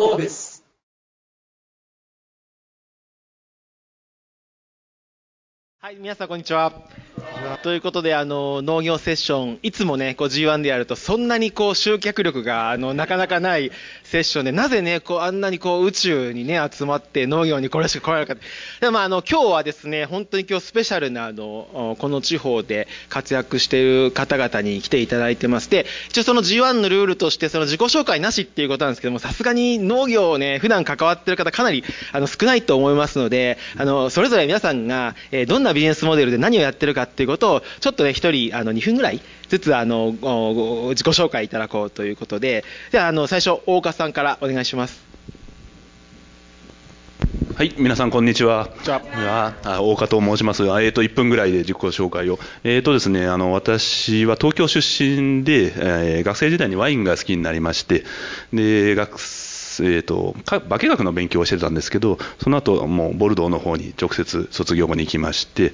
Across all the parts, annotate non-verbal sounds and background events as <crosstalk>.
Globus. はい、皆さんこんにちは。ということで、あの、農業セッション、いつもね、こう G1 でやると、そんなにこう集客力が、あの、なかなかないセッションで、なぜね、こう、あんなにこう宇宙にね、集まって農業にこれしか来られるか。でも、まあ、あの、今日はですね、本当に今日スペシャルな、あの、この地方で活躍している方々に来ていただいてまして、一応その G1 のルールとして、その自己紹介なしっていうことなんですけども、さすがに農業をね、普段関わってる方かなり、あの、少ないと思いますので、あの、それぞれ皆さんが、えーどんなビジネスモデルで何をやってるかっていうことを、ちょっとね、一人、あの、2分ぐらいずつ、あの、ご自己紹介いただこうということで、じゃあ、あの、最初、大岡さんからお願いします。はい、皆さんこんにちは。こんあ大加と申します。えっ、ーと1分ぐらいで自己紹介を。えっ、ーとですね、あの私は東京出身で、えー学生時代にワインが好きになりまして、で学えー、と化学の勉強をしてたんですけどその後もうボルドーの方に直接卒業後に行きまして、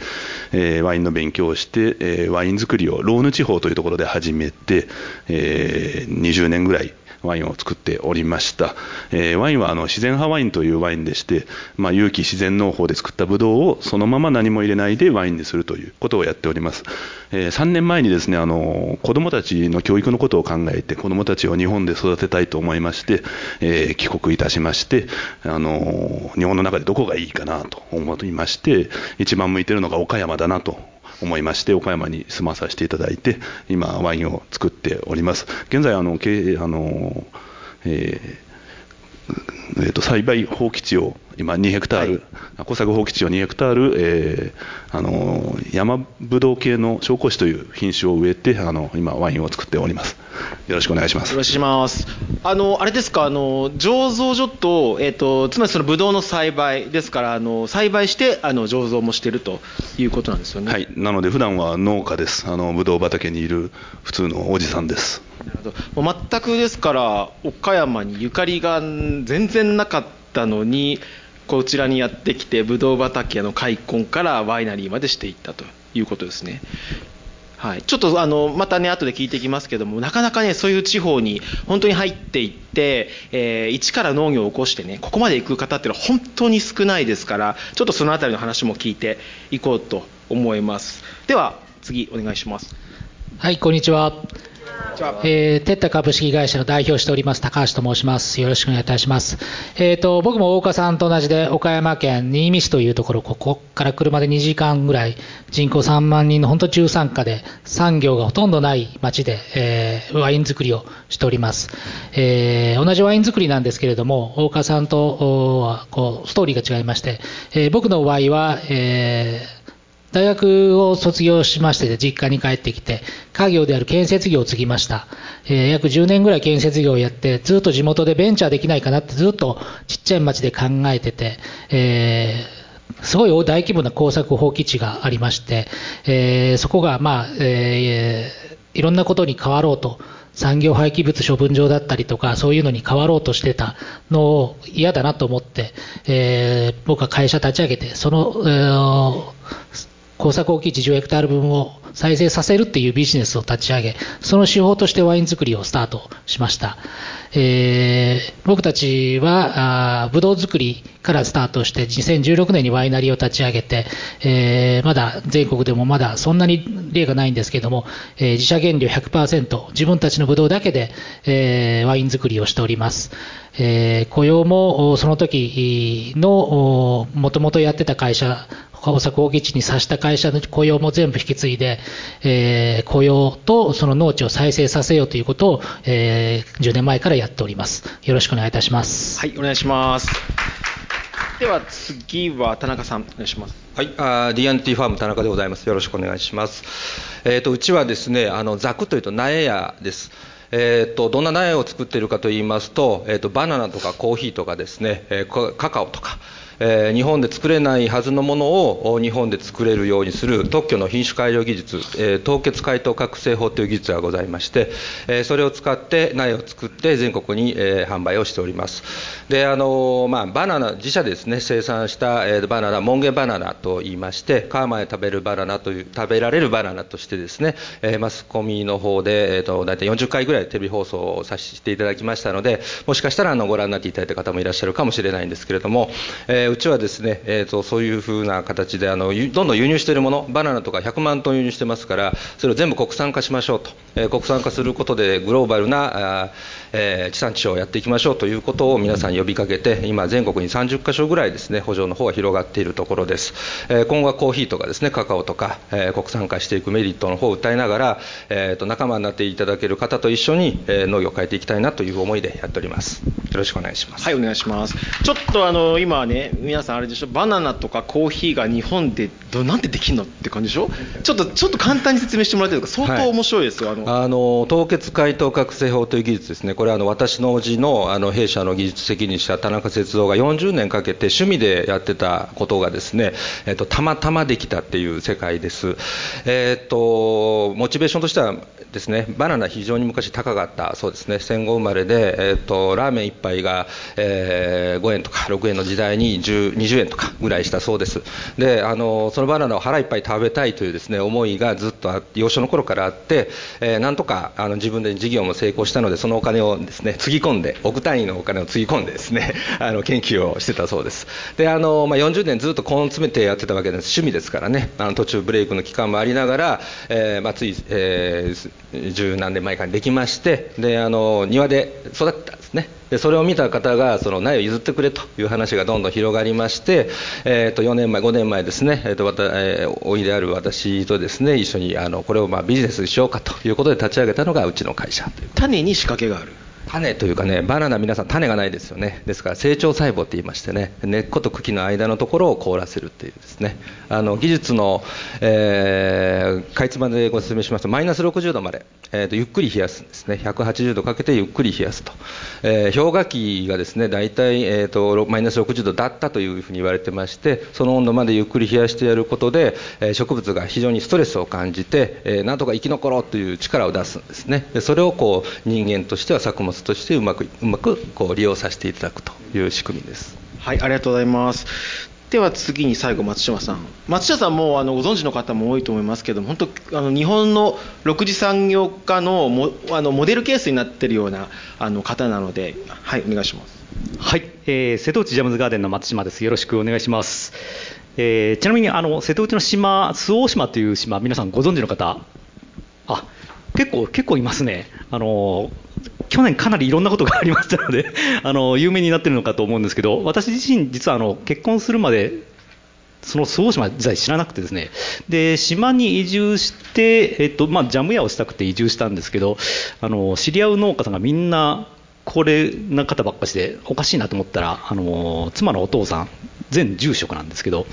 えーワインの勉強をして、えーワイン作りをローヌ地方というところで始めて、えー20年ぐらいワインを作っておりました、えーワインはあの自然派ワインというワインでして、まあ、有機自然農法で作ったブドウをそのまま何も入れないでワインにするということをやっております、えー3年前にですねあの子どもたちの教育のことを考えて子どもたちを日本で育てたいと思いまして、えー帰国いたしましてあの日本の中でどこがいいかなと思いまして一番向いてるのが岡山だなと思いまして岡山に住まさせていただいて今ワインを作っております。現在あの経あの、えーえーと栽培放棄地を今2ヘクタール、小作放棄地を2ヘクタール、えーあの山ぶどう系の紹興酒という品種を植えてあの今ワインを作っております。よろしくお願いします。よろしくお願いします。あの、あれですか、あの、醸造所と、えっ、と、つまりそのブドウの栽培ですから、あの、栽培して、あの、醸造もしてるということなんですよね。はい。なので普段は農家です。あのぶどう畑にいる普通のおじさんです。なるほど。もう全くですから岡山にゆかりが全然なかったのにこちらにやってきてブドウ畑の開墾からワイナリーまでしていったということですね。はい、ちょっとあのまたね後で聞いていきますけどもなかなかねそういう地方に本当に入っていって、えー一から農業を起こしてねここまで行く方っていうのは本当に少ないですからちょっとそのあたりの話も聞いていこうと思いますでは次お願いしますはい、こんにちは。えーテッタ株式会社の代表しております高橋と申します。よろしくお願いいたします。えっ、と、僕も大岡さんと同じで岡山県新見市というところ、ここから車で2時間ぐらい、人口3万人の本当中産家で、産業がほとんどない町で、えーワイン作りをしております。えー同じワイン作りなんですけれども、大岡さんとはこうストーリーが違いまして、えー僕の場合は、えー大学を卒業しまして、実家に帰ってきて、家業である建設業を継ぎました。えー約10年ぐらい建設業をやって、ずっと地元でベンチャーできないかなってずっとちっちゃい町で考えてて、えーすごい大規模な工作放棄地がありまして、えーそこが、まあ、えいろんなことに変わろうと、産業廃棄物処分場だったりとか、そういうのに変わろうとしてたのを嫌だなと思って、え僕は会社立ち上げて、その、えー工作放棄地10ヘクタール分を再生させるっていうビジネスを立ち上げ、その手法としてワイン作りをスタートしました。えー僕たちは、あーブドウ作りからスタートして、2016年にワイナリーを立ち上げて、えーまだ全国でもまだそんなに例がないんですけども、えー自社原料100%、自分たちのブドウだけで、えーワイン作りをしております。えー雇用もその時のもともとやってた会社、大阪大地にさした会社の雇用も全部引き継いで、えー雇用とその農地を再生させようということを、えー10年前からやっております。よろしくお願いいたします。はい、お願いします。では次は田中さん、お願いします。はい、あー D&T ファーム田中でございます。よろしくお願いします。えっ、とうちはですね、あのザクというと苗屋です。えっ、とどんな苗を作っているかと言いますと、えっ、とバナナとかコーヒーとかですね、えーこカカオとか、えー、日本で作れないはずのものを日本で作れるようにする特許の品種改良技術、えー、凍結解凍覚醒法という技術がございまして、えー、それを使って苗を作って全国に、えー、販売をしております。であの、まあ、バナナ自社ですね生産した、えー、バナナモンゲバナナと言いまして皮まで食べるバナナという食べられるバナナとしてですね、えー、マスコミの方で、えーと、大体40回ぐらいテレビ放送をさせていただきましたのでもしかしたらあのご覧になっていただいた方もいらっしゃるかもしれないんですけれども、えー、うちはですね、えーと、そういうふうな形であのどんどん輸入しているものバナナとか100万トン輸入してますからそれを全部国産化しましょうと、えー、国産化することでグローバルなあ、えー、地産地消をやっていきましょうということを皆さん呼びかけて今全国に30カ所ぐらいですね補助の方が広がっているところです、えー、今後はコーヒーとかですねカカオとか、えー、国産化していくメリットの方を訴えながら、えーと、仲間になっていただける方と一緒に、えー、農業を変えていきたいなという思いでやっております。よろしくお願いします。はいお願いします。ちょっとあの今ね皆さんあれでしょ？バナナとかコーヒーが日本でどなんてできるのって感じでしょ？ちょっとちょっと簡単に説明してもらってるか？相当面白いですよ、はい、あのあの凍結解凍覚醒法という技術ですね。これはあの私の叔父のあの弊社の技術責任者田中節夫が40年かけて趣味でやってたことがですね、えっと、たまたまできたっていう世界です、えっとモチベーションとしてはですねバナナ非常に昔高かったそうですね。戦後生まれで、えっと、ラーメン1杯が、えー、5円とか6円の時代に10 20円とかぐらいしたそうです。であのそのバナナを腹いっぱい食べたいというですね思いがずっと幼少の頃からあって、えー、なんとかあの自分で事業も成功したのでそのお金をですねつぎ込んで億単位のお金をつぎ込んでですね <laughs> あの研究をしてたそうです。であの、まあ、40年ずっと根詰めてやってたわけです。趣味ですからね。あの途中ブレイクの期間もありながら、えーまあ、つい、えー、十何年前かにできましてであの庭で育ったですね。でそれを見た方がその苗を譲ってくれという話がどんどん広がりまして、えー、と4年前5年前ですね、えーとえー、おいである私とですね一緒にあのこれをまあビジネスにしようかということで立ち上げたのがうちの会社種に仕掛けがある。種というかね、バナナ皆さん種がないですよね。ですから成長細胞って言いましてね、根っこと茎の間のところを凍らせるっていうですね、あの技術の、えー、かいつまでご説明しますと、マイナス60度まで、えーと、ゆっくり冷やすんですね。180度かけてゆっくり冷やすと。えー、氷河期がですね、大体、えーと、マイナス60度だったというふうに言われてまして、その温度までゆっくり冷やしてやることで、えー、植物が非常にストレスを感じて、えー、なんとか生き残ろうという力を出すんですね。でそれをこう人間としては作物としてうまくうまくこう利用させていただくという仕組みです。はいありがとうございます。では次に最後松島さん。松島さんもあのご存知の方も多いと思いますけども本当あの日本の6次産業化のモあのモデルケースになっているようなあの方なのではいお願いします。はい、えー、瀬戸内ジャムズガーデンの松島です。よろしくお願いします、えー、ちなみにあの瀬戸内の島周防島という島皆さんご存知の方？あ結構結構いますね。あの去年かなりいろんなことがありましたので <laughs> あの有名になってるのかと思うんですけど私自身実はあの結婚するまでその周防島自体知らなくてですね。で島に移住して、えっとまあ、ジャム屋をしたくて移住したんですけどあの知り合う農家さんがみんな高齢な方ばっかしでおかしいなと思ったらあの妻のお父さん全住職なんですけど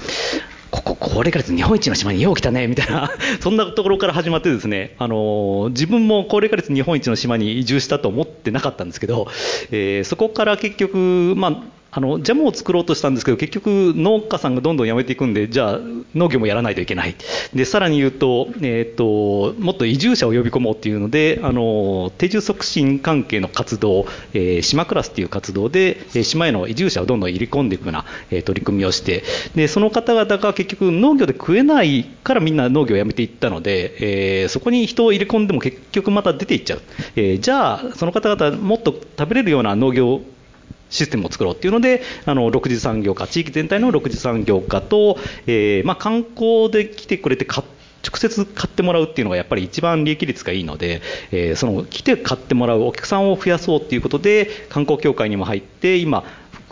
ここ高齢化率日本一の島によう来たねみたいな <laughs> そんなところから始まってですねあの自分も高齢化率日本一の島に移住したと思ってなかったんですけど、えー、そこから結局まああのジャムを作ろうとしたんですけど結局農家さんがどんどん辞めていくんでじゃあ農業もやらないといけない。でさらに言うと,、えーと、もっと移住者を呼び込もうっていうのであの定住促進関係の活動、えー、島クラスっていう活動で、島への移住者をどんどん入れ込んでいくような、えー、取り組みをして。でその方々が結局農業で食えないからみんな農業をやめていったので、えー、そこに人を入れ込んでも結局また出ていっちゃう、えー、じゃあその方々もっと食べれるような農業システムを作ろうっていうので、あの6次産業化、地域全体の6次産業化と、えーまあ、観光で来てくれて直接買ってもらうっていうのがやっぱり一番利益率がいいので、えー、その来て買ってもらうお客さんを増やそうっていうことで観光協会にも入って今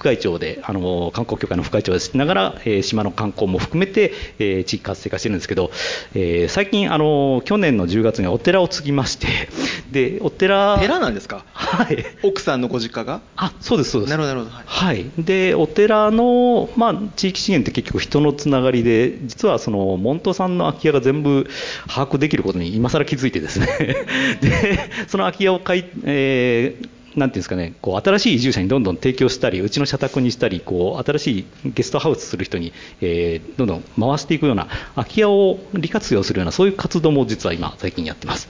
副会長で、あの観光協会の副会長でしながら、えー、島の観光も含めて、えー、地域活性化してるんですけど、えー、最近、あの去年の10月にお寺を継ぎまして、<laughs> でお寺寺なんですか、はい、奥さんのご実家が？あそうです、そうです。なるほど、なるほど。はい、でお寺の、まあ、地域資源って結局人のつながりで、実はその門徒さんの空き家が全部把握できることに今更気づいてですね、<laughs> でその空き家を買い、えーなんていうんですかね、こう新しい移住者にどんどん提供したり、うちの社宅にしたり、こう新しいゲストハウスする人に、えー、どんどん回していくような、空き家を利活用するような、そういう活動も実は今、最近やってます。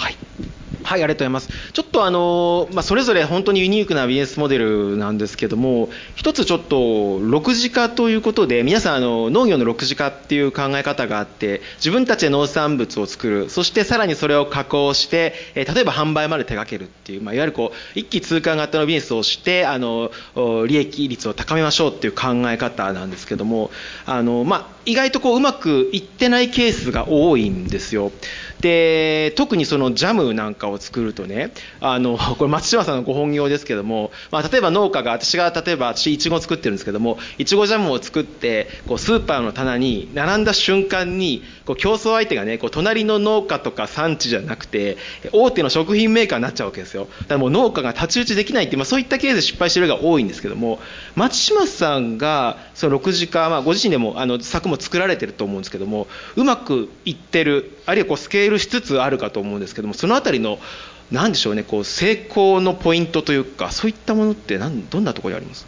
はいはい、ありがとうございます。ちょっとあの、まあ、それぞれ本当にユニークなビジネスモデルなんですけども、一つちょっと6次化ということで、皆さんあの農業の6次化っていう考え方があって、自分たちで農産物を作る、そしてさらにそれを加工して、え例えば販売まで手掛けるっていう、まあ、いわゆるこう一気通貫型のビジネスをして、あの利益率を高めましょうっていう考え方なんですけども、あのまあ、意外とこううまくいってないケースが多いんですよ。で特にそのジャムなんかを作るとねあの <laughs> これ松島さんのご本業ですけども、まあ、例えば農家が私が例えば私いちごを作ってるんですけどもいちごジャムを作ってこうスーパーの棚に並んだ瞬間にこう競争相手がねこう隣の農家とか産地じゃなくて大手の食品メーカーになっちゃうわけですよ。だからもう農家が太刀打ちできないって、まあ、そういったケースで失敗してるが多いんですけども松島さんがその6時化、まあ、ご自身でもあの作も作られてると思うんですけどもうまくいってるあるいはこうスケールしつつあるかと思うんですけどもその辺りの何でしょうねこう成功のポイントというかそういったものって何どんなところにあります？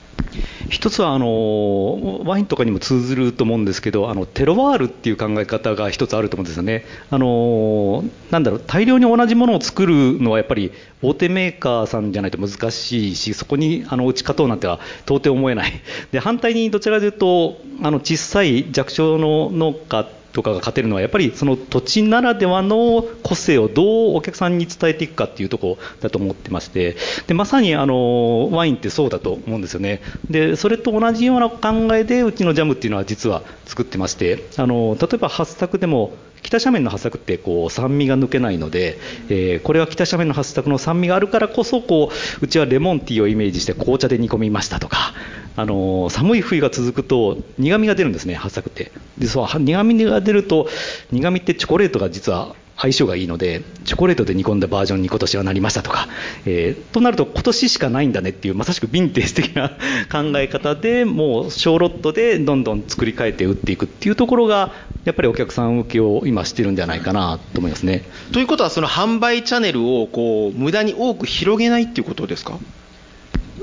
一つはあのワインとかにも通ずると思うんですけどあのテロワールっていう考え方が一つあると思うんですよね。あのなんだろう大量に同じものを作るのはやっぱり大手メーカーさんじゃないと難しいしそこにあの打ち勝とうなんては到底思えない。で反対にどちらかというとあの小さい弱小の農家とかが勝てるのはやっぱりその土地ならではの個性をどうお客さんに伝えていくかっていうところだと思ってましてでまさにあのワインってそうだと思うんですよね。でそれと同じような考えでうちのジャムっていうのは実は作ってましてあの例えば発作でも北斜面の発作ってこう酸味が抜けないので、えー、これは北斜面の発作の酸味があるからこそこううちはレモンティーをイメージして紅茶で煮込みましたとかあの寒い冬が続くと苦みが出るんですね発作って。でそう苦みが出ると苦みってチョコレートが実は相性がいいのでチョコレートで煮込んだバージョンに今年はなりましたとか、えー、となると今年しかないんだねっていうまさしくヴィンテージ的な考え方でもう小ロットでどんどん作り変えて売っていくっていうところがやっぱりお客さん受けを今してるんじゃないかなと思いますね。ということはその販売チャンネルをこう無駄に多く広げないっていうことですか？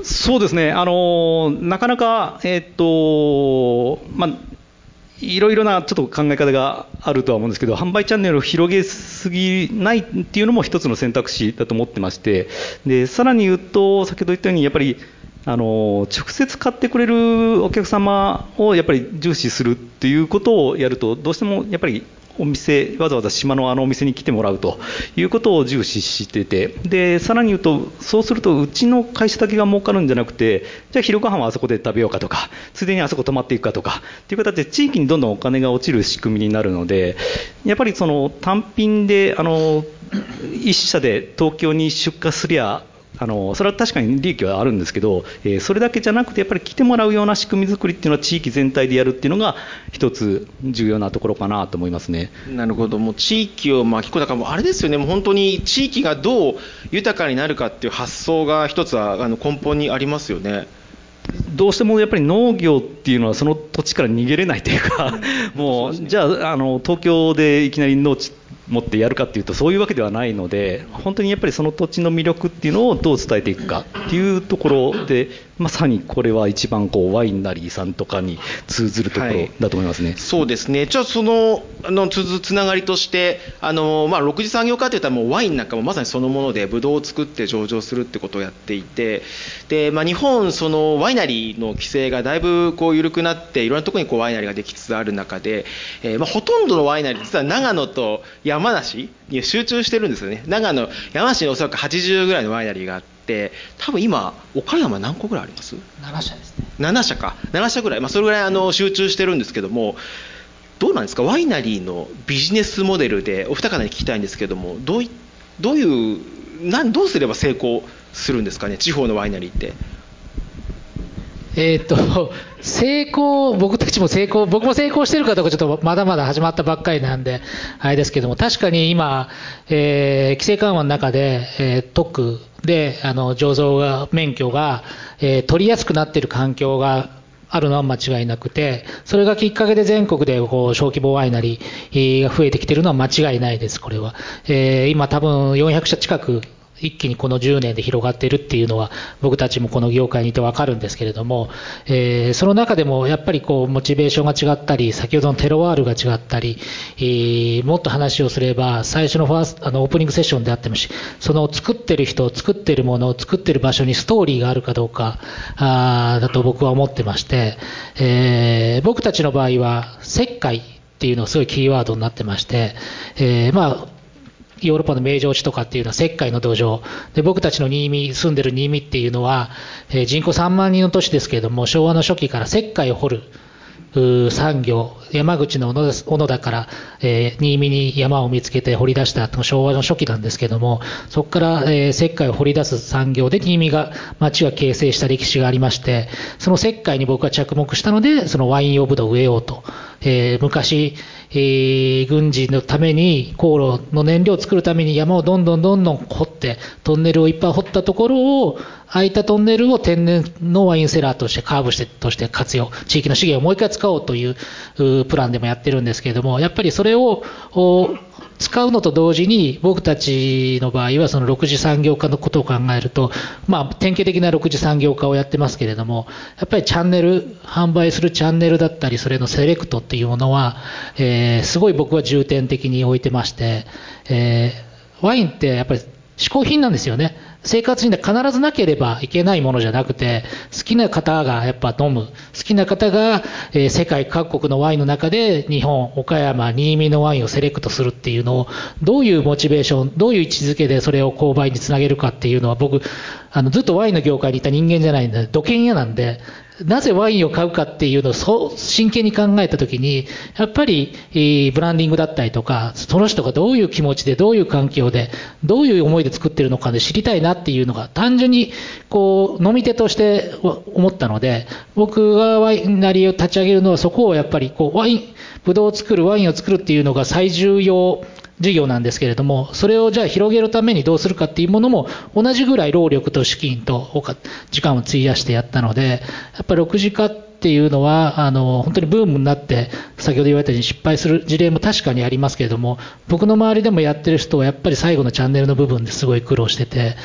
そうですね、あのなかなか、えー、っとまあ、いろいろなちょっと考え方があるとは思うんですけど、販売チャンネルを広げすぎないっていうのも一つの選択肢だと思ってまして、でさらに言うと、先ほど言ったように、やっぱりあの直接買ってくれるお客様をやっぱり重視するっていうことをやると、どうしてもやっぱりお店わざわざ島のあのお店に来てもらうということを重視しててでさらに言うとそうするとうちの会社だけが儲かるんじゃなくてじゃあ昼ご飯はあそこで食べようかとかついでにあそこ泊まっていくかとかっていう形で地域にどんどんお金が落ちる仕組みになるのでやっぱりその単品であの一社で東京に出荷すりゃあのそれは確かに利益はあるんですけど、えー、それだけじゃなくてやっぱり来てもらうような仕組み作りっていうのは地域全体でやるっていうのが一つ重要なところかなと思いますね。なるほど。もう地域を巻き込んだからもうあれですよね。もう本当に地域がどう豊かになるかっていう発想が一つはあの根本にありますよね。どうしてもやっぱり農業っていうのはその土地から逃げれないというか、もうじゃああの東京でいきなり農地持ってやるかっていうとそういうわけではないので本当にやっぱりその土地の魅力っていうのをどう伝えていくかっていうところでまさにこれは一番こうワインナリーさんとかに通ずるところだと思いますね、はい、そうですね。じゃあそのあのつつながりとしてあの、まあ、6次産業化っていったらもうワインなんかもまさにそのものでブドウを作って上場するってことをやっていてで、まあ、日本そのワイナリーの規制がだいぶこう緩くなっていろんなところにこうワイナリーができつつある中で、えー、まあ、ほとんどのワイナリー実は長野と山山梨に集中してるんですよね。長野山梨におそらく80ぐらいのワイナリーがあって多分今岡山何個ぐらいあります？7社ですね。7社か。7社ぐらい、まあ、それぐらいあの集中してるんですけどもどうなんですか？ワイナリーのビジネスモデルでお二方に聞きたいんですけどもどういどういうなんどうすれば成功するんですかね？地方のワイナリーって。えー、っと、成功、僕たちも成功、僕も成功してるかどうかちょっとまだまだ始まったばっかりなんで、あれですけども、確かに今、えー、規制緩和の中で、えー、特区で、あの、醸造が、免許が、えー、取りやすくなっている環境があるのは間違いなくて、それがきっかけで全国でこう小規模ワイナリーが増えてきているのは間違いないです、これは。えー、今多分400社近く一気にこの10年で広がっているっていうのは、僕たちもこの業界にいて分かるんですけれども、えー、その中でもやっぱりこうモチベーションが違ったり、先ほどのテロワールが違ったり、えー、もっと話をすれば、最初のファースあのオープニングセッションであってもし、その作ってる人、作ってるもの、作ってる場所にストーリーがあるかどうかあだと僕は思ってまして、えー、僕たちの場合は、石灰っていうのがすごいキーワードになってまして、えー、まあヨーロッパの名城地とかっていうのは石灰の土壌。で、僕たちの新見、住んでる新見っていうのは、えー、人口3万人の都市ですけれども、昭和の初期から石灰を掘る。産業、山口の小野田から、えー、新見に山を見つけて掘り出した昭和の初期なんですけども、そこから、えー、石灰を掘り出す産業で新見が、町が形成した歴史がありまして、その石灰に僕は着目したので、そのワイン用ブドウを植えようと。えー、昔、えー、軍事のために、航路の燃料を作るために山をどんどんどんどん掘って、トンネルをいっぱい掘ったところを、空いたトンネルを天然のワインセラーとしてカーブしてとして活用、地域の資源をもう一回使おうというプランでもやってるんですけれども、やっぱりそれを使うのと同時に、僕たちの場合はその6次産業化のことを考えると、まあ、典型的な6次産業化をやってますけれども、やっぱりチャンネル、販売するチャンネルだったり、それのセレクトっていうものは、えー、すごい僕は重点的に置いてまして、えー、ワインってやっぱり嗜好品なんですよね。生活に必ずなければいけないものじゃなくて、好きな方がやっぱ飲む。好きな方が、えー、世界各国のワインの中で日本、岡山、新見のワインをセレクトするっていうのを、どういうモチベーション、どういう位置づけでそれを購買につなげるかっていうのは僕、あのずっとワインの業界にいた人間じゃないんで、土建屋なんで、なぜワインを買うかっていうのをそう真剣に考えたときに、やっぱり、ブランディングだったりとか、その人がどういう気持ちで、どういう環境で、どういう思いで作ってるのかで知りたいなっていうのが、単純に、こう、飲み手として思ったので、僕がワインなりを立ち上げるのは、そこをやっぱり、こう、ワイン、ブドウを作る、ワインを作るっていうのが最重要事業なんですけれども、それをじゃあ広げるためにどうするかっていうものも、同じぐらい労力と資金と時間を費やしてやったので、やっぱり6次化っていうのは、あの、本当にブームになって、先ほど言われたように失敗する事例も確かにありますけれども、僕の周りでもやってる人はやっぱり最後のチャンネルの部分ですごい苦労してて、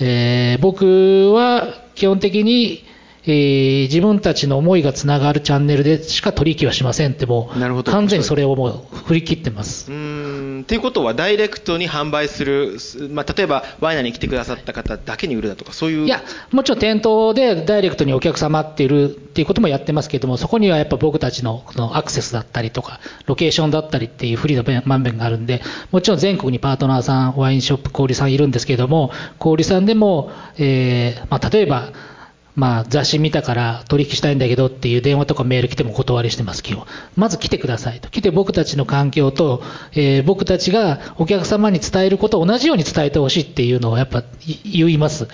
えー、僕は基本的に、えー、自分たちの思いがつながるチャンネルでしか取引はしませんってもう完全にそれをもう振り切ってます。うん。ということはダイレクトに販売する、まあ、例えばワイナーに来てくださった方だけに売るだとかそういう。いやもちろん店頭でダイレクトにお客様っているっていうこともやってますけれどもそこにはやっぱ僕たちのこのアクセスだったりとかロケーションだったりっていう不利な満面があるんでもちろん全国にパートナーさんワインショップ小売さんいるんですけれども小売さんでも、えーまあ、例えばまあ、雑誌見たから取引したいんだけどっていう電話とかメール来ても断りしてます、基本。まず来てくださいと。来て僕たちの環境と、えー、僕たちがお客様に伝えることを同じように伝えてほしいっていうのをやっぱ言います。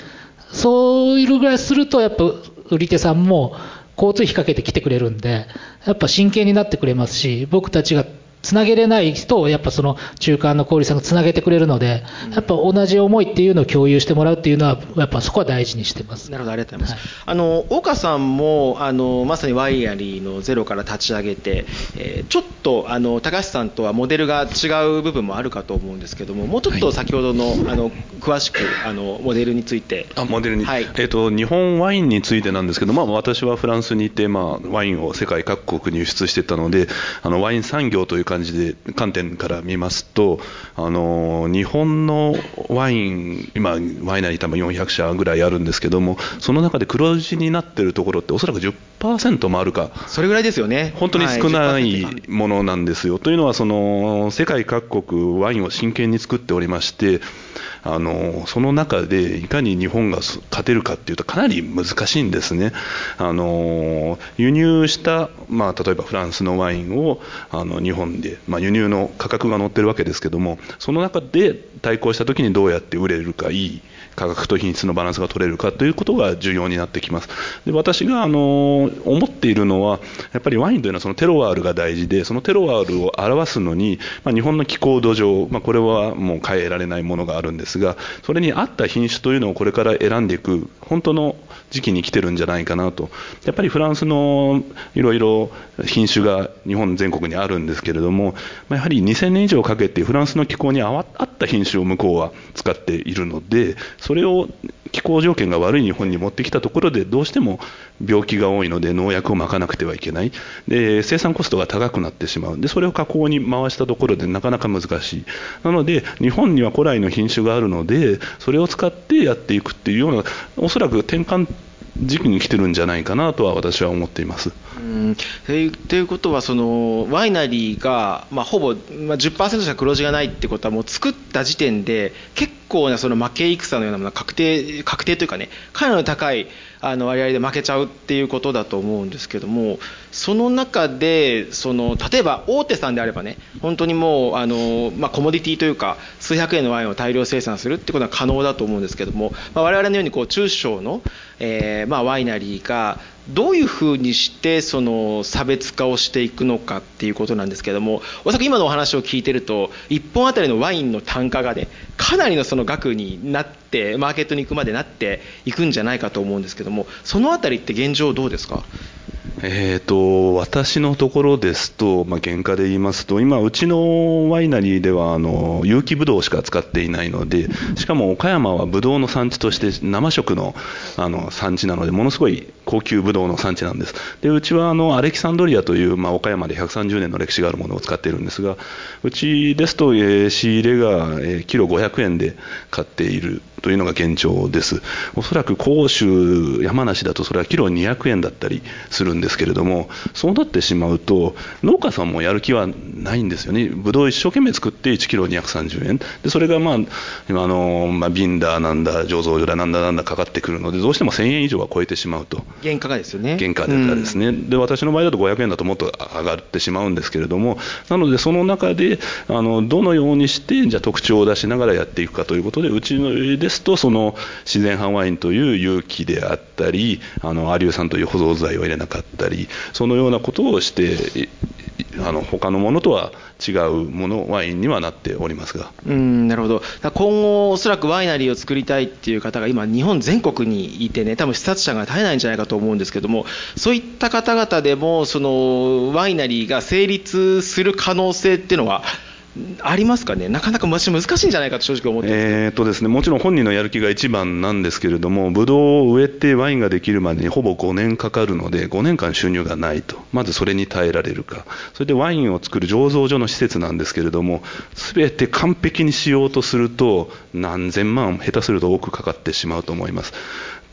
そういうぐらいすると、やっぱ売り手さんも交通費かけて来てくれるんで、やっぱ真剣になってくれますし、僕たちがつなげれない人をやっぱその中間の小売さんがつなげてくれるので、やっぱ同じ思いっていうのを共有してもらうっていうのは、やっぱそこは大事にしてます。なるほど、ありがとうございます。はい、あの岡さんもあのまさにワイヤリーのゼロから立ち上げて、えー、ちょっとあの高橋さんとはモデルが違う部分もあるかと思うんですけども、もうちょっと先ほどのはい、あの詳しくあのモデルについて。あモデルに、はい、えーと、日本ワインについてなんですけど、まあ、私はフランスにいて、まあ、ワインを世界各国に輸出してたので、あのワイン産業という感じで観点から見ますと、あの日本のワイン、今、ワイナリー多分400社ぐらいあるんですけども、その中で黒字になってるところって、おそらく10%もあるか、それぐらいですよね本当に少ないものなんですよ。はい、というのはその、世界各国、ワインを真剣に作っておりまして、あのその中でいかに日本が勝てるかっていうとかなり難しいんですね。あの輸入した、まあ、例えばフランスのワインをあの日本で、まあ、輸入の価格が載ってるわけですけどもその中で対抗した時にどうやって売れるかいい価格と品質のバランスが取れるかということが重要になってきます。で私があの思っているのは、やっぱりワインというのはそのテロワールが大事で、そのテロワールを表すのに、まあ、日本の気候土壌、まあ、これはもう変えられないものがあるんですが、それに合った品種というのをこれから選んでいく、本当の時期に来てるんじゃないかなと。やっぱりフランスのいろいろ品種が日本全国にあるんですけれどもやはり2000年以上かけてフランスの気候に合った品種を向こうは使っているのでそれを気候条件が悪い日本に持ってきたところでどうしても病気が多いので農薬をまかなくてはいけない。で生産コストが高くなってしまう。でそれを加工に回したところでなかなか難しい。なので日本には古来の品種があるのでそれを使ってやっていくっていうようなおそらく転換時期に来てるんじゃないかなとは私は思っています。うん。ということはそのワイナリーが、まあ、ほぼ、まあ、10%しか黒字がないってことはもう作った時点で結構なその負け戦のようなものが確定確定というかねかなり高いあの割合で負けちゃうっていうことだと思うんですけどもその中でその例えば大手さんであればね本当にもうあの、まあ、コモディティというか数百円のワインを大量生産するってことは可能だと思うんですけども、まあ、我々のようにこう中小の、えーまあ、ワイナリーがどういうふうにしてその差別化をしていくのかっていうことなんですけどもおそらく今のお話を聞いてると1本あたりのワインの単価がねかなりのその額になってマーケットに行くまでなっていくんじゃないかと思うんですけどもそのあたりって現状どうですか？えーと、私のところですと、まあ、原価で言いますと今、うちのワイナリーではあの有機ブドウしか使っていないのでしかも岡山はブドウの産地として生食のあの産地なのでものすごい高級ブドウの産地なんですでうちはあのアレキサンドリアという、まあ、岡山で130年の歴史があるものを使っているんですがうちですと、えー、仕入れが、えー、キロ500円で買っているというのが現状です。おそらく甲州、山梨だとそれはキロ200円だったりするんですけれども、そうなってしまうと、農家さんもやる気はないんですよね。ぶどう一生懸命作って1キロ230円。で、それがまあ、今あの、まあ、ビンダーなんだ、醸造所だなんだなんだかかってくるので、どうしても1000円以上は超えてしまうと。原価がですよね。原価ですね、うん、で、私の場合だと500円だともっと上がってしまうんですけれども、なのでその中で、あの、どのようにして、じゃ特徴を出しながらやっていくかということで、うちのですですとその自然派ワインという勇気であったりあのアリュー酸という保存剤を入れなかったりそのようなことをしてあの他のものとは違うものワインにはなっておりますが。うんなるほど。今後おそらくワイナリーを作りたいっていう方が今日本全国にいてね多分視察者が絶えないんじゃないかと思うんですけどもそういった方々でもそのワイナリーが成立する可能性っていうのはありますかね、なかなか難しいんじゃないかと正直思って。えーとですね、もちろん本人のやる気が一番なんですけれども、ブドウを植えてワインができるまでにほぼ5年かかるので、5年間収入がないと、まずそれに耐えられるか、それでワインを作る醸造所の施設なんですけれども、すべて完璧にしようとすると、何千万、下手すると多くかかってしまうと思います。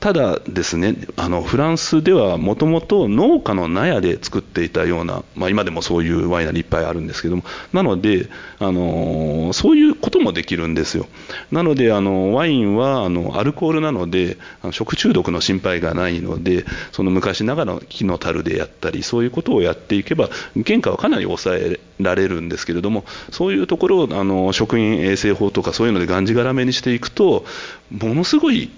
ただですね、あのフランスではもともと農家の納屋で作っていたような、まあ、今でもそういうワイナリーいっぱいあるんですけども、なので、あのそういうこともできるんですよ。なので、あのワインはあのアルコールなので、あの食中毒の心配がないので、その昔ながらの木の樽でやったり、そういうことをやっていけば、原価はかなり抑えられるんですけれども、そういうところをあの食品衛生法とかそういうのでがんじがらめにしていくと、ものすごい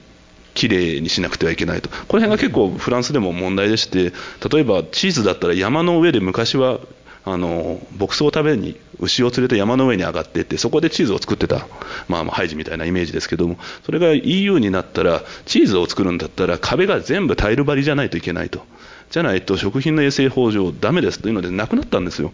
きれいにしなくてはいけないと。この辺が結構フランスでも問題でして例えばチーズだったら山の上で昔はあの牧草を食べに牛を連れて山の上に上がっていってそこでチーズを作ってた、まあ、ハイジみたいなイメージですけどもそれが EU になったらチーズを作るんだったら壁が全部タイル張りじゃないといけないと。じゃないと食品の衛生法上ダメですというのでなくなったんですよ。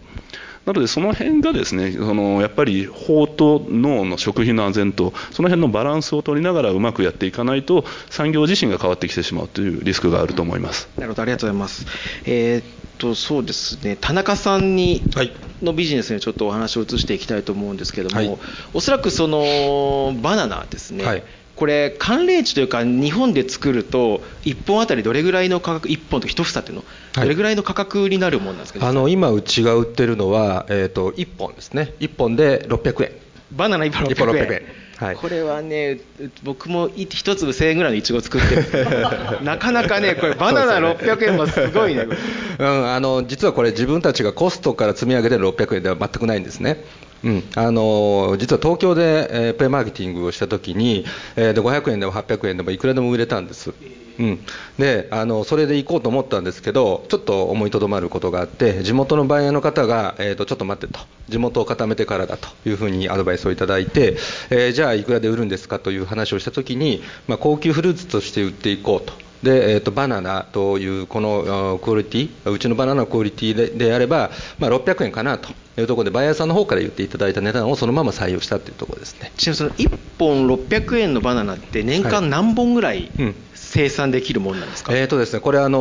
なのでその辺がですねそのやっぱり法と脳の食品の安全とその辺のバランスを取りながらうまくやっていかないと産業自身が変わってきてしまうというリスクがあると思います。なるほどありがとうございます。えー、っとそうですね田中さんに、はい、のビジネスにちょっとお話を移していきたいと思うんですけども、はい、おそらくそのバナナですね。はいこれ寒冷地というか日本で作ると1本あたりどれぐらいの価格1本と1房っていうのどれぐらいの価格になるものなんですか、はい、あの今うちが売ってるのは、えーと、1本ですね。1本で600円。バナナ1本600円 ,600 円。はい、これはね僕も1粒1000円ぐらいのいちご作ってる。<laughs> なかなかねこれバナナ600円もすごいね、<laughs> うん、あの実はこれ自分たちがコストから積み上げてる600円では全くないんですねうん、あの実は東京で、えー、プレマーケティングをしたときに、えー、で500円でも800円でもいくらでも売れたんです、うん、であのそれで行こうと思ったんですけどちょっと思いとどまることがあって地元のバイヤーの方が、えーと、ちょっと待ってと。地元を固めてからだというふうにアドバイスをいただいて、えー、じゃあいくらで売るんですかという話をしたときに、まあ、高級フルーツとして売っていこうと。で、えー、とバナナというこのクオリティうちのバナナのクオリティでであれば、まあ、600円かなというところでバイヤーさんの方から言っていただいた値段をそのまま採用したというところですね。ちなみにその1本600円のバナナって年間何本ぐらい、うん生産できるものなんですか、えーとですね、これあの、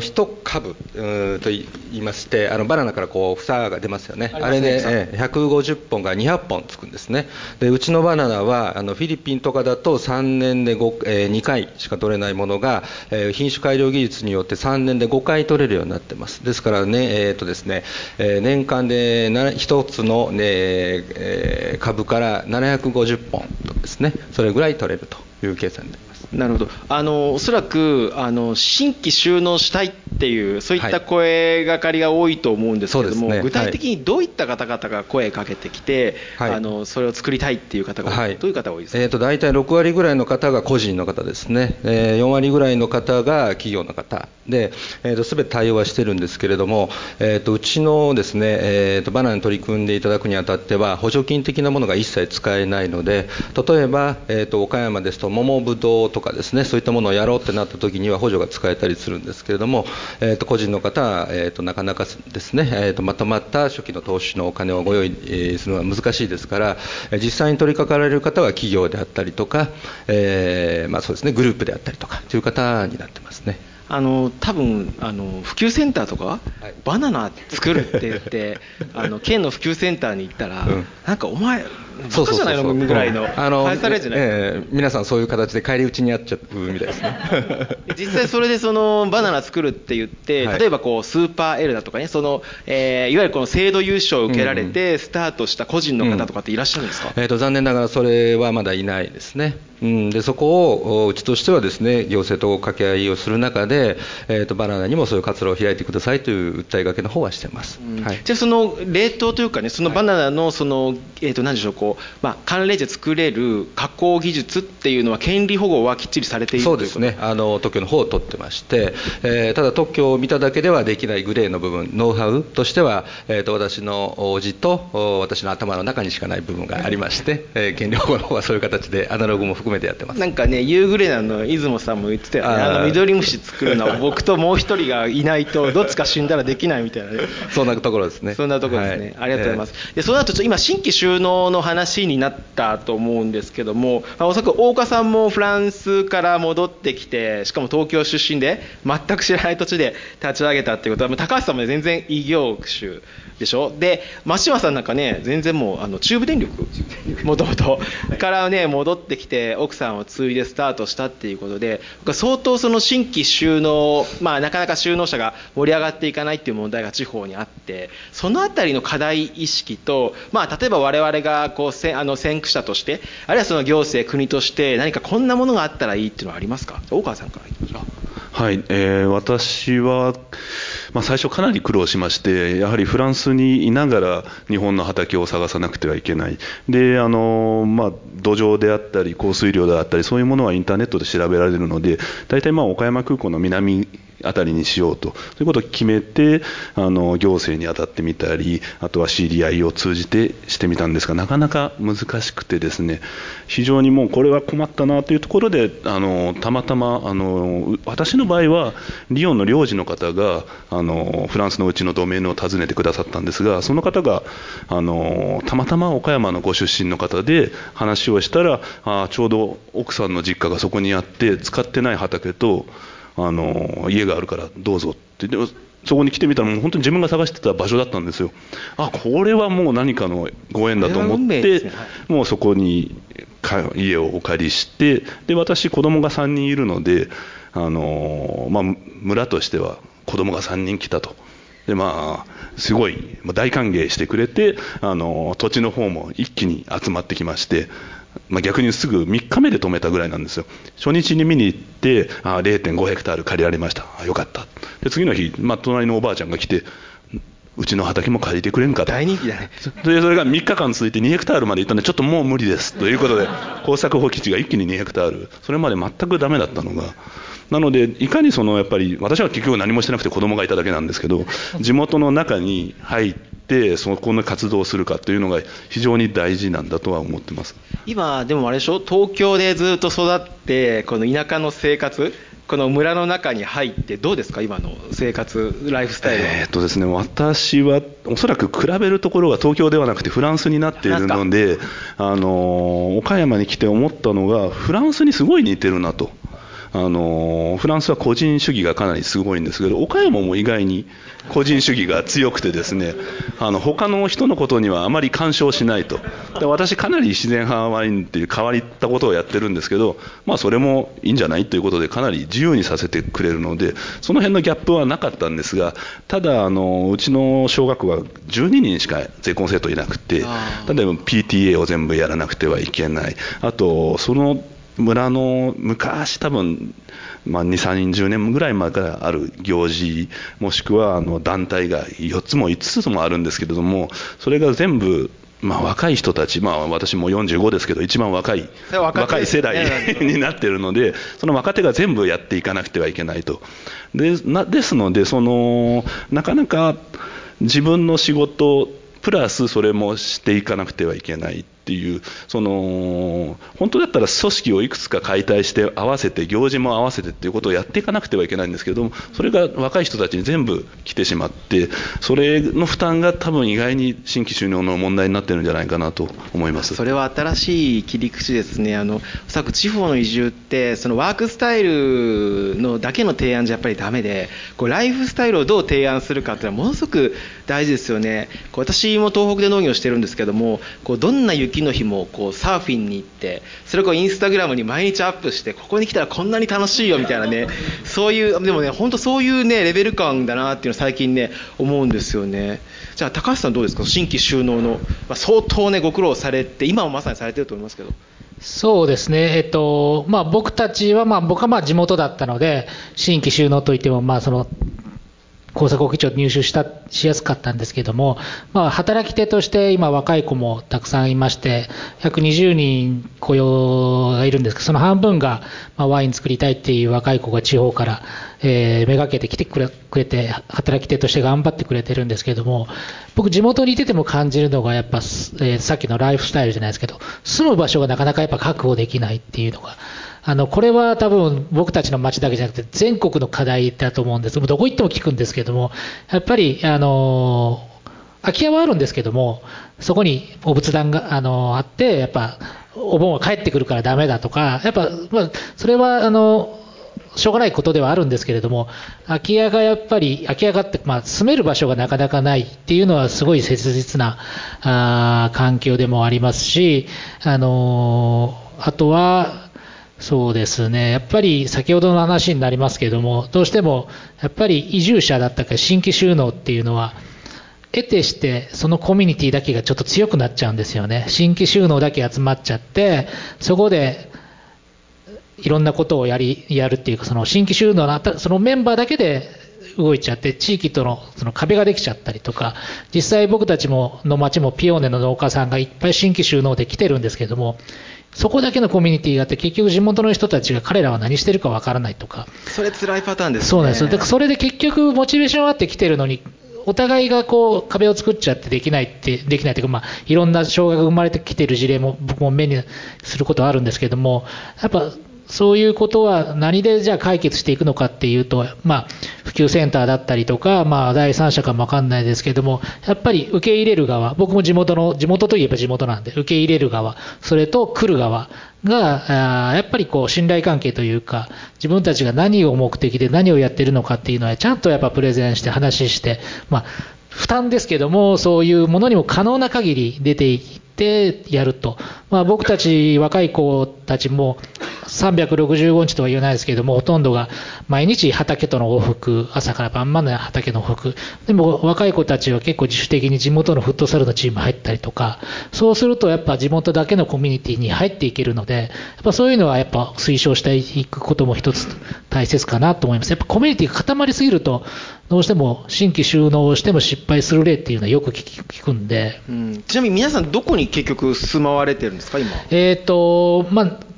1株と言いまして、あのバナナからこう房が出ますよね、あれで、ね、えー、150本が200本つくんですね、でうちのバナナはあのフィリピンとかだと3年で5、えー、2回しか取れないものが、えー、品種改良技術によって3年で5回取れるようになってます、ですからね、えーとですねえー、年間で1つの、ねえー、株から750本とですね、それぐらい取れるという計算になります。なるほど。あのおそらくあの新規収納したいっていうそういった声がかりが多いと思うんですけれども、はいね、具体的にどういった方々が声かけてきて、はい、あのそれを作りたいっていう方が、はい、どういう方が多いですか、えーと、大体6割ぐらいの方が個人の方ですね、えー、4割ぐらいの方が企業の方。で、えーと、全て対応はしてるんですけれども、えーと、うちのですね、えー、とバナナに取り組んでいただくにあたっては補助金的なものが一切使えないので例えば、えー、と岡山ですと桃ぶどうとかですねそういったものをやろうってなった時には補助が使えたりするんですけれども、えー、と個人の方は、えー、となかなかですね、えー、とまとまった初期の投資のお金をご用意するのは難しいですから実際に取り掛かられる方は企業であったりとか、えーまあ、そうですねグループであったりとかという方になってますね。あの多分あの普及センターとか、はい、バナナ作るって言って <laughs> あの県の普及センターに行ったら、うん、なんかお前バカじゃないの？ぐらいの、あの返されじゃない、えー、皆さんそういう形で返り討ちにあっちゃうみたいですね。<laughs> 実際それでそのバナナ作るって言って、例えばこうスーパー L だとかねその、えー、いわゆるこの制度優勝を受けられてスタートした個人の方とかっていらっしゃるんですか、うん、えーと、残念ながらそれはまだいないですね、うん、でそこをうちとしてはですね行政と掛け合いをする中で、えーと、バナナにもそういう活動を開いてくださいという訴えかけの方はしてます、うん、はい、じゃあその冷凍というかねそのバナナのその、えー、と何でしょうこう、まあ、寒冷地で作れる加工技術っていうのは権利保護はきっちりされているそうですね。あの特許の方を取ってまして、えー、ただ特許を見ただけではできないグレーの部分ノウハウとしては、えーと、私の叔父と私の頭の中にしかない部分がありまして、えー、権利保護の方はそういう形でアナログも含めてやってます。なんかね夕暮れなの出雲さんも言ってたよね。あの緑虫作るのは <laughs> 僕ともう一人がいないとどっちか死んだらできないみたいな、ね、そんなところですね。そんなところですね、はい、ありがとうございます、えー、でその後今新規収納の話になったと思うんですけども、まあ、おそらく大岡さんもフランスから戻ってきてしかも東京出身で全く知らない土地で立ち上げたっていうことは高橋さんも全然異業種でしょ？で松島さんなんかね全然もうあの中部電力もともとからね戻ってきて奥さんを継いでスタートしたっていうことで相当その新規収納まあなかなか収納者が盛り上がっていかないっていう問題が地方にあってそのあたりの課題意識とまあ例えば我々がこうこうせあの先駆者としてあるいはその行政国として何かこんなものがあったらいいっていうのはありますか？大川さんからいきましょう。はい、えー、私はまあ、最初かなり苦労しましてやはりフランスにいながら日本の畑を探さなくてはいけない。であの、まあ、土壌であったり降水量であったりそういうものはインターネットで調べられるので大体まあ岡山空港の南あたりにしようと。ということを決めてあの行政に当たってみたりあとは知り合いを通じてしてみたんですがなかなか難しくてですね非常にもうこれは困ったなというところであのたまたまあの私の場合はリヨンの領事の方があのフランスのうちのドメインを訪ねてくださったんですがその方があのたまたま岡山のご出身の方で話をしたらあちょうど奥さんの実家がそこにあって使ってない畑とあの家があるからどうぞって。でそこに来てみたらもう本当に自分が探してた場所だったんですよ。あこれはもう何かのご縁だと思って、ねはい、もうそこに家をお借りしてで私子供が3人いるのであの、まあ、村としては子供が3人来たと。でまあ、すごい大歓迎してくれてあの土地の方も一気に集まってきましてまあ、逆にすぐ3日目で止めたぐらいなんですよ。初日に見に行ってあ0.5ヘクタール借りられました。あよかった。で次の日、まあ、隣のおばあちゃんが来てうちの畑も借りてくれんかと。大人気だね。でそれが3日間続いて2ヘクタールまで行ったんでちょっともう無理です。ということで耕作放棄地が一気に2ヘクタール。それまで全くダメだったのがなのでいかにそのやっぱり私は結局何もしてなくて子供がいただけなんですけど地元の中に入ってそこの活動をするかというのが非常に大事なんだとは思ってます。今でもあれでしょ？東京でずっと育ってこの田舎の生活この村の中に入ってどうですか？今の生活ライフスタイルは、えーっとですね、私はおそらく比べるところが東京ではなくてフランスになっているので、あの岡山に来て思ったのが、フランスにすごい似てるなと。あのフランスは個人主義がかなりすごいんですけど岡山も意外に個人主義が強くてですねあの他の人のことにはあまり干渉しないと。で私かなり自然派ワインっていう変わったことをやってるんですけど、まあ、それもいいんじゃないということでかなり自由にさせてくれるのでその辺のギャップはなかったんですがただあのうちの小学校は12人しか税込生徒いなくて例えば PTA を全部やらなくてはいけない。あとその村の昔多分、まあ、2、30年ぐらい前からある行事もしくはあの団体が4つも5つもあるんですけれどもそれが全部まあ、若い人たち、まあ、私も45ですけど一番若い若い世代になっているのでその若手が全部やっていかなくてはいけないと。でなですのでそのなかなか自分の仕事プラスそれもしていかなくてはいけないっていうその本当だったら組織をいくつか解体して合わせて行事も合わせてっていうことをやっていかなくてはいけないんですけどもそれが若い人たちに全部来てしまってそれの負担が多分意外に新規収納の問題になってるんじゃないかなと思います。それは新しい切り口ですね。あのおそらく地方の移住ってそのワークスタイルのだけの提案じゃやっぱりダメでこうライフスタイルをどう提案するかっていうのはものすごく大事ですよね。こう私も東北で農業してるんですけどもこうどんな雪の日もこうサーフィンに行ってそれをこうインスタグラムに毎日アップしてここに来たらこんなに楽しいよみたいなねそういうでもね本当そういうねレベル感だなっていうのを最近ね思うんですよね。じゃあ高橋さんどうですか？新規収納の、まあ、相当ねご苦労されて今もまさにされてると思いますけど。そうですね、えっとまあ、僕たちは、まあ、僕はまあ地元だったので、新規収納といっても、まあ、その工作基調入手したしやすかったんですけども、まあ、働き手として今若い子もたくさんいまして約20人雇用がいるんですけどその半分が、ま、ワイン作りたいっていう若い子が地方から、えー、めがけて来てくれて働き手として頑張ってくれてるんですけども僕地元にいてても感じるのがやっぱ、えー、さっきのライフスタイルじゃないですけど住む場所がなかなかやっぱ確保できないっていうのがあのこれは多分僕たちの町だけじゃなくて全国の課題だと思うんです。どこ行っても聞くんですけどもやっぱりあの空き家はあるんですけどもそこにお仏壇があのあってやっぱお盆は帰ってくるからダメだとかやっぱ、まあ、それはあのしょうがないことではあるんですけれども、空き家がやっぱり、空き家がって、まあ、住める場所がなかなかないっていうのは、すごい切実なあ環境でもありますし、あのあとは、そうですね、やっぱり先ほどの話になりますけれども、どうしてもやっぱり移住者だったか新規収納っていうのは、得てしてそのコミュニティだけがちょっと強くなっちゃうんですよね。新規収納だけ集まっちゃって、そこでいろんなことをやりやるっていうか、その新規収納のそのメンバーだけで動いちゃって、地域とのその壁ができちゃったりとか、実際僕たちもの町もピオーネの農家さんがいっぱい新規収納で来てるんですけども、そこだけのコミュニティがあって、結局地元の人たちが彼らは何してるかわからないとか。それ辛いパターンですね。そうなんですよ。でそれで結局モチベーションあってきてるのに、お互いがこう壁を作っちゃってできないって、できないというか、まあ、いろんな障害が生まれてきてる事例も僕も目にすることはあるんですけども、やっぱそういうことは何でじゃあ解決していくのかっていうと、まあ、普及センターだったりとか、まあ、第三者かもわかんないですけども、やっぱり受け入れる側、僕も地元の、地元といえば地元なんで、受け入れる側、それと来る側が、やっぱりこう信頼関係というか、自分たちが何を目的で何をやってるのかっていうのは、ちゃんとやっぱプレゼンして話して、まあ、負担ですけども、そういうものにも可能な限り出ていってやると。まあ、僕たち若い子たちも365日とは言わないですけども、ほとんどが毎日畑との往復、朝から晩まで畑の往復。でも若い子たちは結構自主的に地元のフットサルのチーム入ったりとか、そうするとやっぱ地元だけのコミュニティに入っていけるので、やっぱそういうのはやっぱ推奨していくことも一つ大切かなと思います。やっぱコミュニティが固まりすぎると、どうしても新規収納をしても失敗する例っていうのはよく聞くんで、うん、ちなみに皆さんどこに結局住まわれてるんですか今えっ、ー、とまあ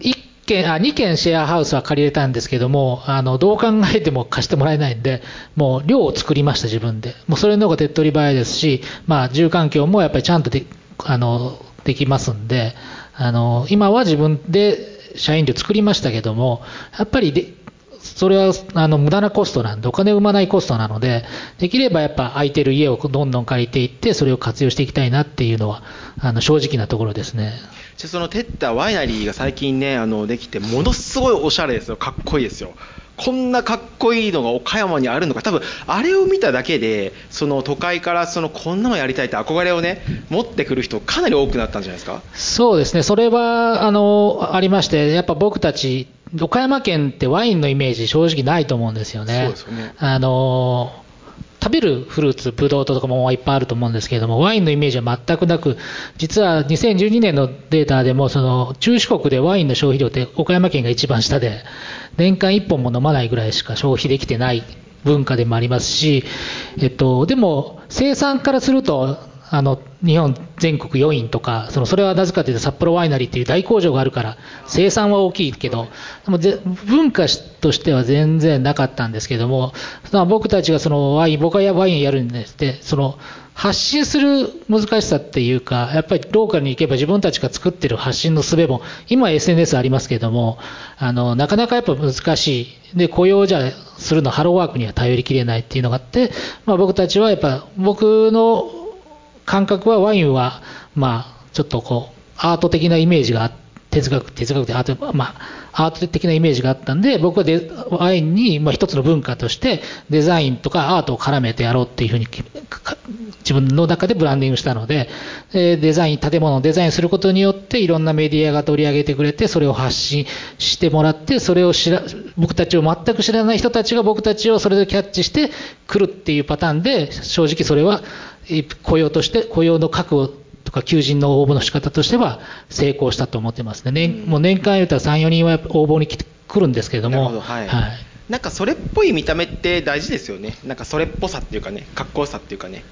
1軒あ2軒シェアハウスは借りれたんですけどもあのどう考えても貸してもらえないんでもう寮を作りました自分でもうそれの方が手っ取り早いですし、まあ、住環境もやっぱりちゃんとであのできますんであの今は自分で社員寮作りましたけどもやっぱりでそれはあの無駄なコストなんで、お金を生まないコストなので、できればやっぱ空いてる家をどんどん借りていって、それを活用していきたいなっていうのは、あの正直なところですね。じゃそのテッタワイナリーが最近ね、あのできて、ものすごいおしゃれですよ、かっこいいですよ。こんなかっこいいのが岡山にあるのか、多分あれを見ただけで、その都会からそのこんなのやりたいって憧れをね、持ってくる人、かなり多くなったんじゃないですか？そうですね、それはあのありまして、やっぱ僕たち、岡山県ってワインのイメージ、正直ないと思うんですよね。そうですよね。あの食べるフルーツ、ブドウとかもいっぱいあると思うんですけれども、ワインのイメージは全くなく、実は2012年のデータでも、その中四国でワインの消費量って岡山県が一番下で、年間1本も飲まないぐらいしか消費できてない文化でもありますし、えっと、でも生産からすると、あの日本全国4位とか、そのそれはなぜかというと札幌ワイナリーっていう大工場があるから、生産は大きいけど、でも文化としては全然なかったんですけども、僕たちがそのワイン、僕はワインやるんですって、その発信する難しさっていうか、やっぱりローカルに行けば自分たちが作ってる発信の術も、今 SNS ありますけども、あの、なかなかやっぱ難しい。で、雇用じゃするのハローワークには頼りきれないっていうのがあって、まあ僕たちはやっぱ僕の感覚はワインは、まあ、ちょっとこう、アート的なイメージがあって、哲学、哲学でアート、まあ、アート的なイメージがあったんで、僕はデワインに、まあ、一つの文化としてデザインとかアートを絡めてやろうっていうふうに自分の中でブランディングしたので、デザイン、建物をデザインすることによっていろんなメディアが取り上げてくれて、それを発信してもらって、それを知ら、僕たちを全く知らない人たちが僕たちをそれでキャッチして来るっていうパターンで、正直それは雇用として、雇用の確保とか求人の応募の仕方としては成功したと思ってますね。年もう年間言うたら3、4人は応募に来てくるんですけれども。はい、はい、なんかそれっぽい見た目って大事ですよね。なんかそれっぽさっていうかね、かっこよさっていうかね。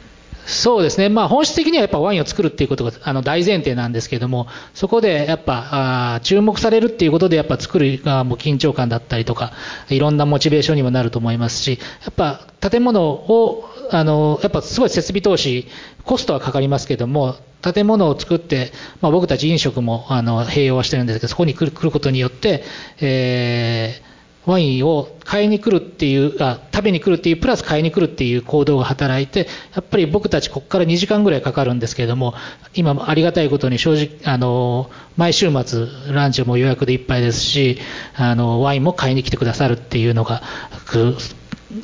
そうですね、まあ、本質的にはやっぱワインを作るっていうことがあの大前提なんですけれども、そこでやっぱあ注目されるっていうことで、やっぱ作る側も緊張感だったりとか、いろんなモチベーションにもなると思いますし、やっぱ建物をあのやっぱすごい設備投資、コストはかかりますけども、建物を作って、まあ、僕たち飲食もあの併用はしてるんですけど、そこに来る来ることによって、えー、ワインを買いに来るっていうあ、食べに来るっていう、プラス買いに来るっていう行動が働いて、やっぱり僕たち、ここから2時間ぐらいかかるんですけども、今、ありがたいことに正直、あの毎週末、ランチも予約でいっぱいですし、あのワインも買いに来てくださるっていうのが、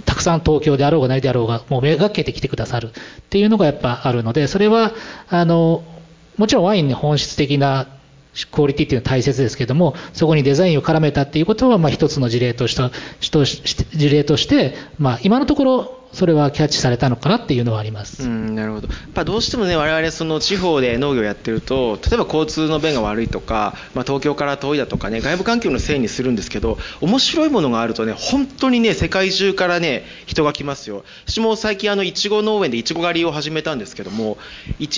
たくさん東京であろうがないであろうが、もうめがけてきてくださるっていうのがやっぱあるので、それは、あの、もちろんワインの本質的なクオリティっていうのは大切ですけども、そこにデザインを絡めたっていうことは、まあ一つの事例として、事例として、まあ今のところそれはキャッチされたのかなっていうのはあります。うん、なるほど。やっぱどうしてもね、我々その地方で農業やってると、例えば交通の便が悪いとか、まあ、東京から遠いだとかね、外部環境のせいにするんですけど、面白いものがあるとね、本当にね、世界中からね、人が来ますよ。私も最近あの、いちご農園でいちご狩りを始めたんですけども、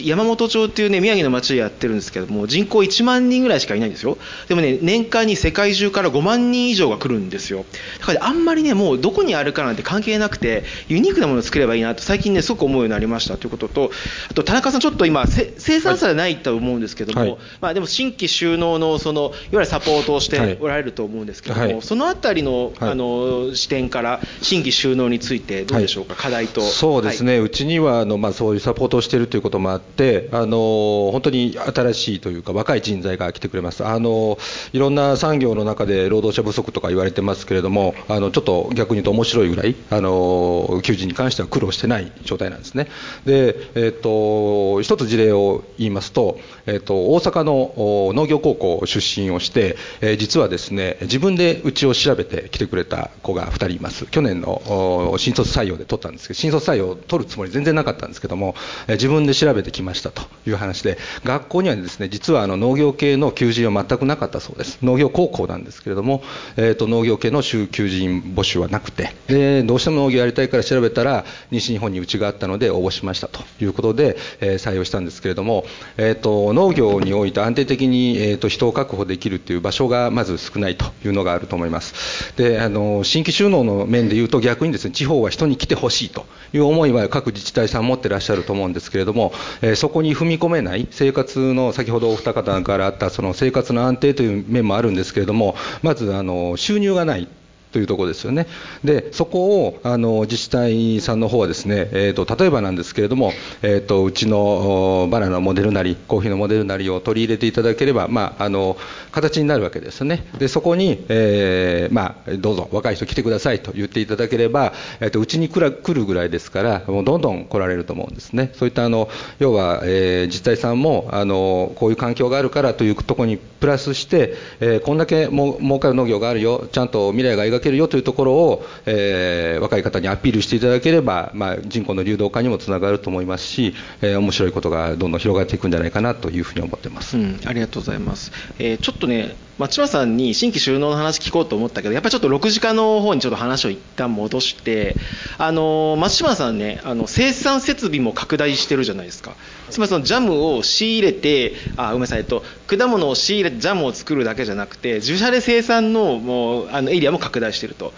山本町っていうね、宮城の町でやってるんですけども、人口1万人ぐらいしかいないんですよ。でもね、年間に世界中から5万人以上が来るんですよ。だからあんまりね、もうどこにあるかなんて関係なくて、ユニークなものを作ればいいなと最近ねすごく思うようになりましたということとあと田中さんちょっと今生産者じゃないと思うんですけども、はい、まあ、でも新規収納のそのいわゆるサポートをしておられると思うんですけども、はい、そのあたりの,、あの視点から新規収納についてどうでしょうか、課題と。そうですね、うちにはあの、まあ、そういうサポートをしているということもあってあの本当に新しいというか若い人材が来てくれます。あのいろんな産業の中で労働者不足とか言われてますけれどもあのちょっと逆に言うと面白いぐらいあの求人に関しては苦労してない状態なんですね。で、えーと、一つ事例を言いますと、えーと、大阪の農業高校出身をして、えー、実はですね自分でうちを調べてきてくれた子が2人います去年の新卒採用で取ったんですけど新卒採用を取るつもり全然なかったんですけども、え、自分で調べてきましたという話で学校にはですね実はあの農業系の求人は全くなかったそうです農業高校なんですけれども、えーと、農業系の求人募集はなくてでどうしても農業やりたいから調べたら西日本にうちがあったので応募しましたということで、えー、採用したんですけれども、えーと、農業において安定的に、えーと、人を確保できるという場所がまず少ないというのがあると思います。であの新規収納の面でいうと逆にですね地方は人に来てほしいという思いは各自治体さん持ってらっしゃると思うんですけれども、えー、そこに踏み込めない生活の先ほどお二方からあったその生活の安定という面もあるんですけれどもまずあの収入がないというところですよね。で、そこをあの自治体さんの方はですね、えーと、例えばなんですけれども、えーと、うちのバナナのモデルなり、コーヒーのモデルなりを取り入れていただければ、まあ、あの形になるわけですよね。で、そこに、えー、まあ、どうぞ若い人来てくださいと言っていただければ、えーと、うちに来るぐらいですから、もうどんどん来られると思うんですね。そういったあの要は、えー、自治体さんもあのこういう環境があるからというところにプラスして、えー、こんだけも儲かる農業があるよ、ちゃんと未来が描けるよというところを、えー、若い方にアピールしていただければ、まあ、人口の流動化にもつながると思いますし、えー、面白いことがどんどん広がっていくんじゃないかなというふうに思ってます、うん、ありがとうございます、えー、ちょっとね松島さんに新規収納の話聞こうと思ったけどやっぱりちょっと6時間の方にちょっと話を一旦戻してあの松島さんねあの生産設備も拡大してるじゃないですか。つまりそのジャムを仕入れてあごめんなさい、と、果物を仕入れてジャムを作るだけじゃなくて自社で生産のもうあのエリアも拡大してると。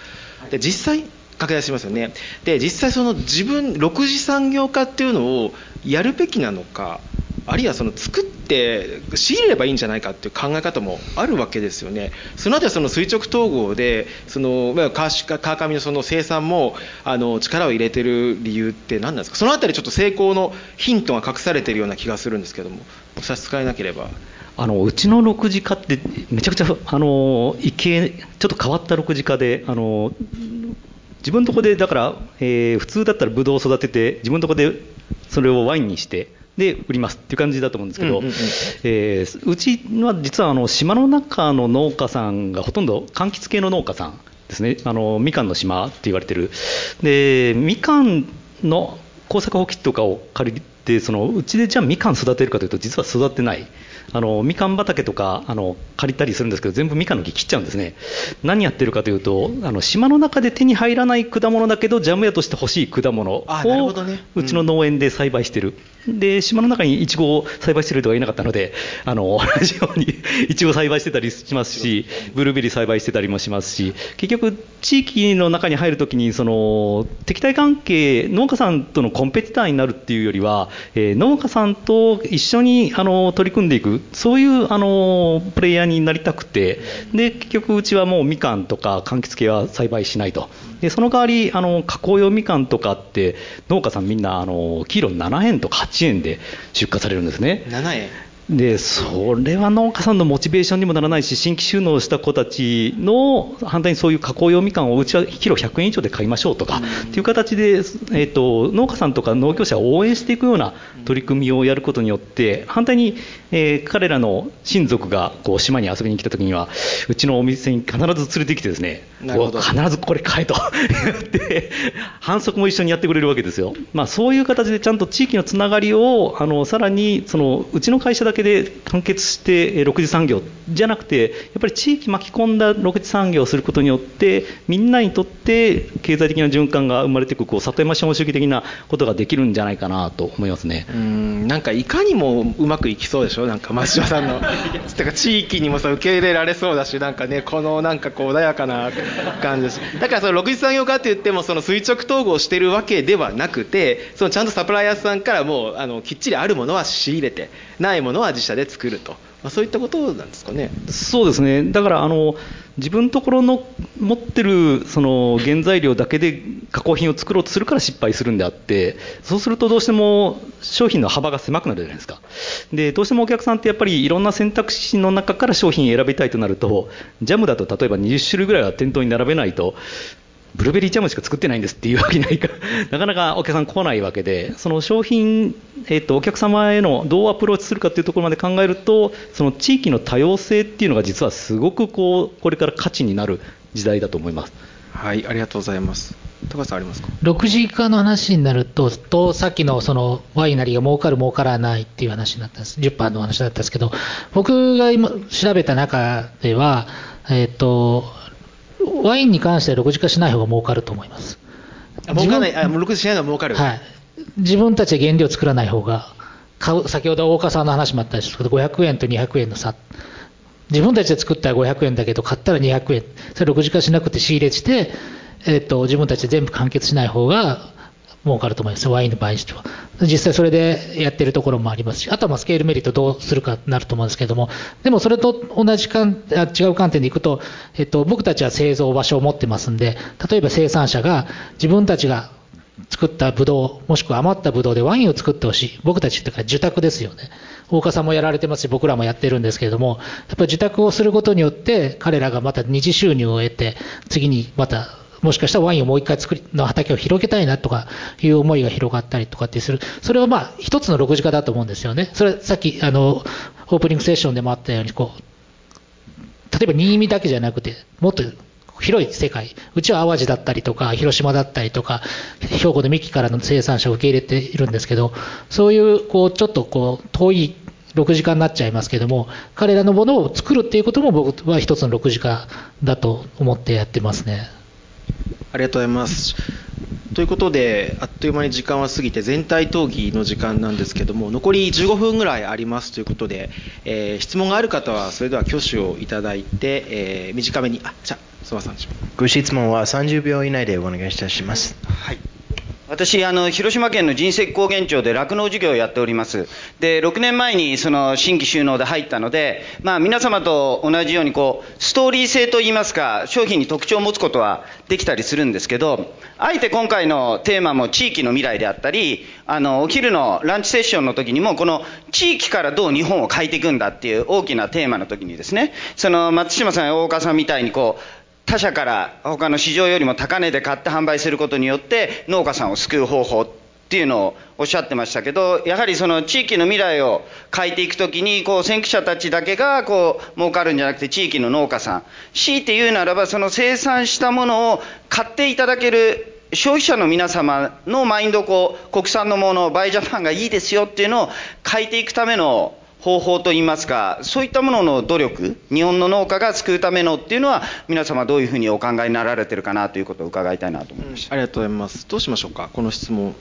で実際拡大しますよね。で実際その自分6次産業化っていうのをやるべきなのかあるいはその作って仕入れればいいんじゃないかっていう考え方もあるわけですよね。そのあたりその垂直統合でその川上のその生産もあの力を入れてる理由って何なんですか？そのあたりちょっと成功のヒントが隠されているような気がするんですけども、差し支えなければ。あのうちの6次化ってめちゃくちゃあの異形ちょっと変わった6次化であの自分のとこでだから、えー、普通だったらブドウを育てて自分のとこでそれをワインにしてで売りますっていう感じだと思うんですけど、うんうんうん、えー、うちは実はあの島の中の農家さんがほとんど柑橘系の農家さんですね。あのみかんの島って言われてる。でみかんの耕作放棄とかを借りてそのうちでじゃあみかん育てるかというと実は育ってない。あのみかん畑とかあの借りたりするんですけど全部みかんの木切っちゃうんですね。何やってるかというとあの島の中で手に入らない果物だけどジャム屋として欲しい果物を、ね。うん、うちの農園で栽培してる、で島の中にいちごを栽培してる人がいなかったのであの同じようにいちご栽培してたりしますしブルーベリー栽培してたりもしますし結局地域の中に入るときにその敵対関係農家さんとのコンペティターになるっていうよりは、えー、農家さんと一緒にあの取り組んでいくそういうあのプレイヤーになりたくてで結局うちはもうみかんとか柑橘系は栽培しないと。でその代わりあの加工用みかんとかって農家さんみんなあのキロ7円とか8円で出荷されるんですね。7円。でそれは農家さんのモチベーションにもならないし新規収納した子たちの反対にそういう加工用みかんをうちはキロ100円以上で買いましょうとか、っていう形で、えーと、農家さんとか農業者を応援していくような取り組みをやることによって反対に、えー、彼らの親族がこう島に遊びに来た時にはうちのお店に必ず連れてきてですね必ずこれ買えと <laughs> 言って反則も一緒にやってくれるわけですよ、まあ、そういう形でちゃんと地域のつながりをあのさらにそのうちの会社だけで完結して6次産業じゃなくてやっぱり地域巻き込んだ6次産業をすることによってみんなにとって経済的な循環が生まれていくこう里山資本主義的なことができるんじゃないかなと思いますねうんなんかいかにもうまくいきそうでしょ？なんか松島さんの。<laughs> てか地域にもさ受け入れられそうだしなんかねこのなんかこう穏やかな感じです。だからその6次産業化って言ってもその垂直統合してるわけではなくてそのちゃんとサプライヤーさんからもうあのきっちりあるものは仕入れてないものは自社で作ると、まあ、そういったことなんですかね。そうですねだからあの自分のところの持ってるその原材料だけで加工品を作ろうとするから失敗するんであってそうするとどうしても商品の幅が狭くなるじゃないですかでどうしてもお客さんってやっぱりいろんな選択肢の中から商品選びたいとなるとジャムだと例えば20種類ぐらいは店頭に並べないとブルーベリージャムしか作ってないんですっていうわけにはいか <laughs> なかなかお客さん来ないわけでその商品、えーと、お客様へのどうアプローチするかっていうところまで考えるとその地域の多様性っていうのが実はすごくこうこれから価値になる時代だと思います。はいありがとうございます。高さんありますか？6時化の話になるととさっきのそのワイナリーが儲かる儲からないっていう話になったんです。10%の話だったんですけど僕が今調べた中ではえっ、ー、とワインに関しては6時化しない方が儲かると思います。儲かない、あ、6時しないのが儲かる。はい。自分たちで原料作らない方が、買う、先ほど大岡さんの話もあったんですけど、500円と200円の差。自分たちで作ったら500円だけど、買ったら200円。それ6時化しなくて仕入れして、えっ、ー、と、自分たちで全部完結しない方が儲かると思います。ワインの場合にしては。実際それでやってるところもありますし、あとはまスケールメリットどうするかなると思うんですけども、でもそれと同じかんあ違う観点でいくと、えっと、僕たちは製造場所を持ってますんで、例えば生産者が自分たちが作ったブドウ、もしくは余ったブドウでワインを作ってほしい。僕たちっていうか受託ですよね。大岡さんもやられてますし、僕らもやってるんですけれども、やっぱり受託をすることによって、彼らがまた二次収入を得て、次にまたもしかしたらワインをもう一回作りの畑を広げたいなとかいう思いが広がったりとかってする、それはまあ一つの6次化だと思うんですよね。それさっきあのオープニングセッションでもあったようにこう、例えば新見だけじゃなくて、もっと広い世界、うちは淡路だったりとか、広島だったりとか、兵庫の三木からの生産者を受け入れているんですけど、そういうこうちょっとこう遠い6時間になっちゃいますけども、彼らのものを作るっていうことも僕は一つの6時間だと思ってやってますね。ありがとうございます。ということで、あっという間に時間は過ぎて、全体討議の時間なんですけども、残り15分ぐらいありますということで、えー、質問がある方は、それでは挙手をいただいて、えー、短めに、あじゃあ、諏訪さん。ご質問は30秒以内でお願いいたします。はい私あの、広島県の人石高原町で酪農事業をやっております。で、6年前にその新規収納で入ったので、まあ、皆様と同じようにこう、ストーリー性といいますか、商品に特徴を持つことはできたりするんですけど、あえて今回のテーマも地域の未来であったり、あの、お昼のランチセッションの時にも、この地域からどう日本を変えていくんだっていう大きなテーマの時にですね、その松島さんや大岡さんみたいにこう、他社から他の市場よりも高値で買って販売することによって農家さんを救う方法っていうのをおっしゃってましたけどやはりその地域の未来を変えていくときにこう先駆者たちだけがこう儲かるんじゃなくて地域の農家さん。強いて言うならばその生産したものを買っていただける消費者の皆様のマインドこう国産のものバイジャパンがいいですよっていうのを変えていくための方法といいますか、そういったものの努力、日本の農家が救うためのっていうのは、皆様どういうふうにお考えになられてるかなということを伺いたいなと思いました、うん、ありがとうございます。どうしましょうか、この質問。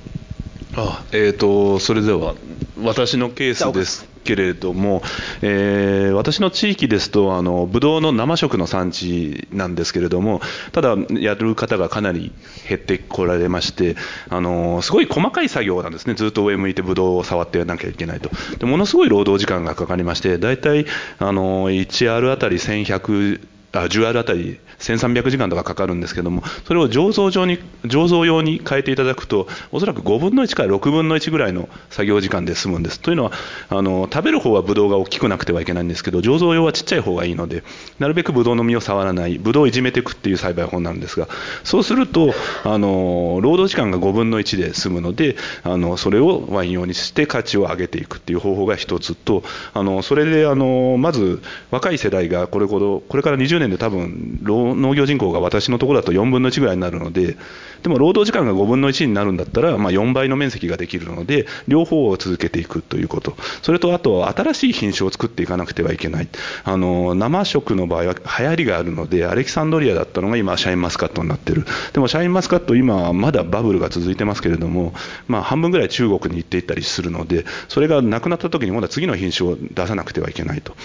あえーと、それでは私のケースですけれども、えー、私の地域ですとあのブドウの生食の産地なんですけれどもただやる方がかなり減ってこられましてあのすごい細かい作業なんですね。ずっと上向いてブドウを触ってやらなきゃいけないと。でものすごい労働時間がかかりまして大体あの 1R あたり1100あ10あるあたり1300時間とかかかるんですけどもそれを醸造上に醸造用に変えていただくとおそらく5分の1から6分の1ぐらいの作業時間で済むんです。というのはあの食べる方はブドウが大きくなくてはいけないんですけど醸造用はちっちゃい方がいいのでなるべくブドウの実を触らないブドウをいじめていくっていう栽培法なんですがそうするとあの労働時間が5分の1で済むのであのそれをワイン用にして価値を上げていくっていう方法が一つとあのそれであのまず若い世代がこれほどこれから20年年で多分農業人口が私のところだと4分の1ぐらいになるのででも労働時間が5分の1になるんだったら、まあ、4倍の面積ができるので両方を続けていくということ。それとあと新しい品種を作っていかなくてはいけない。あの生食の場合は流行りがあるのでアレキサンドリアだったのが今シャインマスカットになってる。でもシャインマスカット今まだバブルが続いてますけれども、まあ、半分ぐらい中国に行っていったりするのでそれがなくなった時に今度は次の品種を出さなくてはいけないと。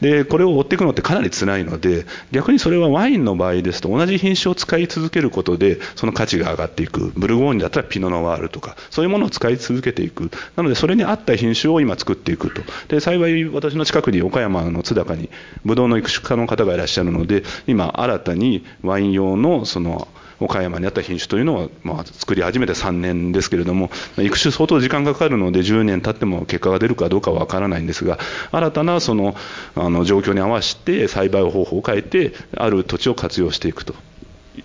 でこれを追っていくのってかなり辛いので逆にそれはワインの場合ですと同じ品種を使い続けることでその価値がが上がっていく。ブルゴーニュだったらピノノワールとかそういうものを使い続けていく。なのでそれに合った品種を今作っていくと。で幸い私の近くに岡山の津高にブドウの育種家の方がいらっしゃるので今新たにワイン用のその岡山にあった品種というのを、まあ、作り始めて3年ですけれども育種相当時間がかかるので10年経っても結果が出るかどうかは分からないんですが新たなそのあの状況に合わせて栽培方法を変えてある土地を活用していくと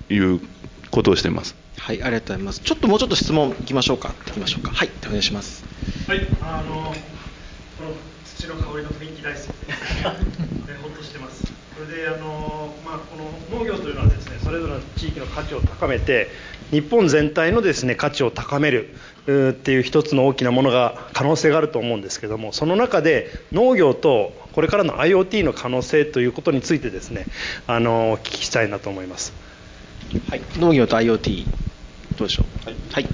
いうことをしています。はい、ありがとうございます。ちょっともうちょっと質問いきましょうか。いきましょうか。はい、お願いします。はい、あのこの土の香りの雰囲気大好きで、<laughs> ほっとしてます。それであのまあこの農業というのはですね、それぞれの地域の価値を高めて、日本全体のですね価値を高めるっていう一つの大きなものが可能性があると思うんですけども、その中で農業とこれからの IoT の可能性ということについてですね、あのお聞きしたいなと思います。はい、農業と IoT どうでしょう？はい。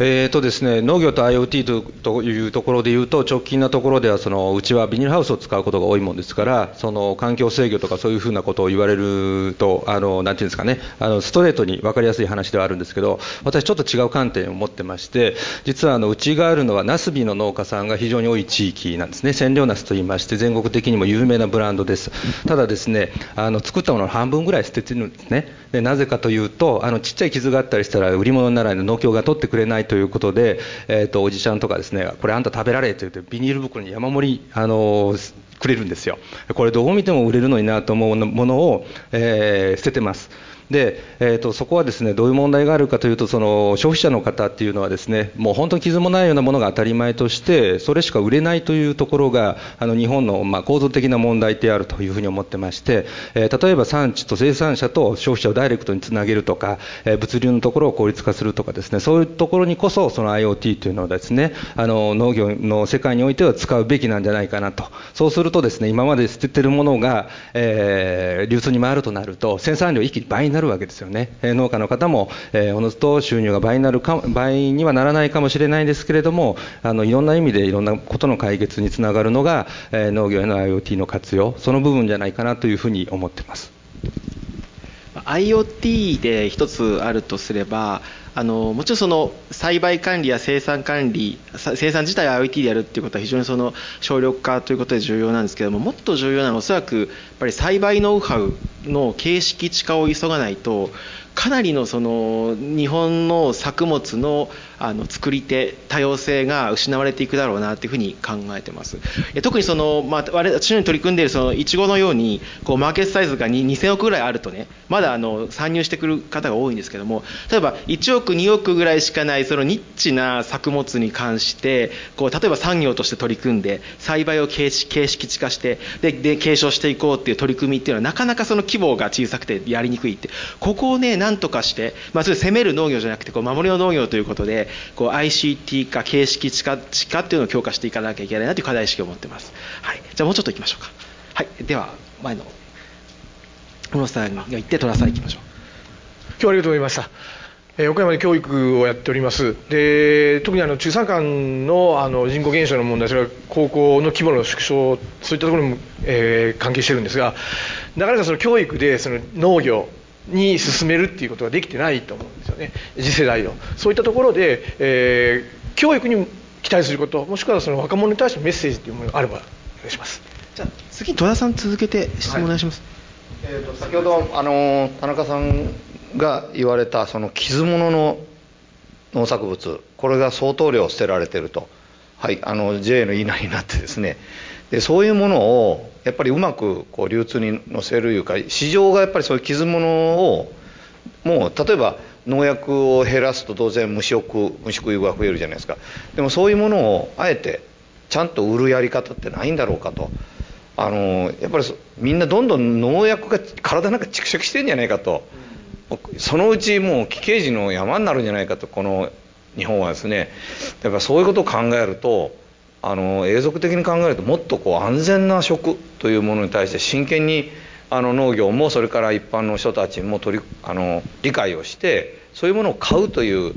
ええーとですね、農業と IoT というところでいうと、直近なところではその、うちはビニールハウスを使うことが多いもんですから、その環境制御とかそういうふうなことを言われると、あのなんていうんですかね、あのストレートに分かりやすい話ではあるんですけど、私、ちょっと違う観点を持ってまして、実はあのうちがあるのは、ナスビの農家さんが非常に多い地域なんですね、千両ナスといいまして、全国的にも有名なブランドです。ただですね、あの作ったものの半分ぐらい捨ててるんですね。でなぜかというと、あのちっちゃい傷があったりしたら、売り物にならないの農協が取ってくれないということで、えーと、おじちゃんとかですねこれあんた食べられって言ってビニール袋に山盛りあのくれるんですよ。これどう見ても売れるのになと思うものを、えー、捨ててます。で、えーと、そこはですねどういう問題があるかというとその消費者の方っていうのはですねもう本当に傷もないようなものが当たり前としてそれしか売れないというところがあの日本のまあ構造的な問題であるというふうに思ってまして、えー、例えば産地と生産者と消費者をダイレクトにつなげるとか、えー、物流のところを効率化するとかですねそういうところにこそその IoT というのはですねあの農業の世界においては使うべきなんじゃないかなと。そうするとですね今まで捨ててるものが、えー、流通に回るとなると生産量一気に倍になるるわけですよね。農家の方も、えー、おのずと収入が倍になるか倍にはならないかもしれないんですけれども、あのいろんな意味でいろんなことの解決につながるのが、えー、農業への IoT の活用、その部分じゃないかなというふうに思ってます。IoT で一つあるとすれば、あのもちろんその栽培管理や生産管理生産自体を IoT でやるっていうことは非常にその省力化ということで重要なんですけどももっと重要なのはおそらくやっぱり栽培ノウハウの形式地化を急がないとかなりのその日本の作物のあの作り手多様性が失われていくだろうなというふうに考えてます。特にその、まあ、私に取り組んでいるそのいちごのようにこうマーケットサイズが2000億ぐらいあるとねまだあの参入してくる方が多いんですけども例えば1億2億ぐらいしかないそのニッチな作物に関してこう例えば産業として取り組んで栽培を形式地化してでで継承していこうっていう取り組みっていうのはなかなかその規模が小さくてやりにくいってここをね何とかして、まあ、それ攻める農業じゃなくてこう守りの農業ということでこう ICT 化形式地化地化っていうのを強化していかなきゃいけないなという課題意識を持ってます、はい、じゃあもうちょっといきましょうか。はい。では前の小野さんが行って寅さん行きましょう。今日はありがとうございました。え岡山で教育をやっております。で特にあの中山間のあの人口減少の問題それから高校の規模の縮小そういったところにも、えー、関係してるんですがなかなかその教育でその農業に進めるっていうことができてないと思うんですよね。次世代を。そういったところで、えー、教育に期待することもしくはその若者に対してのメッセージというものがあればお願いします。じゃあ次戸田さん続けて質問お願いします、はい、えーと、先ほどあの田中さんが言われたその傷物の農作物これが相当量捨てられてると、はい、あの JA の言いなりになってですねでそういうものをやっぱりうまくこう流通に乗せるいうか市場がやっぱりそういう傷物をもう例えば農薬を減らすと当然虫食虫食いが増えるじゃないですか。でもそういうものをあえてちゃんと売るやり方ってないんだろうかと。あのやっぱりみんなどんどん農薬が体なんか蓄積してんじゃないかと。そのうちもう奇形児の山になるんじゃないかと。この日本はですね。だからそういうことを考えるとあの永続的に考えるともっとこう安全な食というものに対して真剣にあの農業もそれから一般の人たちも取りあの理解をしてそういうものを買うという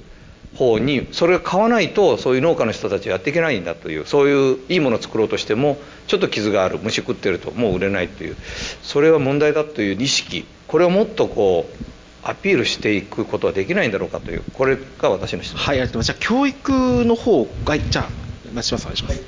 方にそれを買わないとそういう農家の人たちはやっていけないんだというそういういいものを作ろうとしてもちょっと傷がある虫食ってるともう売れないというそれは問題だという意識これをもっとこうアピールしていくことはできないんだろうかというこれが私の質問。はいありがとうございます。じゃあ教育の方がじゃあ松島さんお願いします。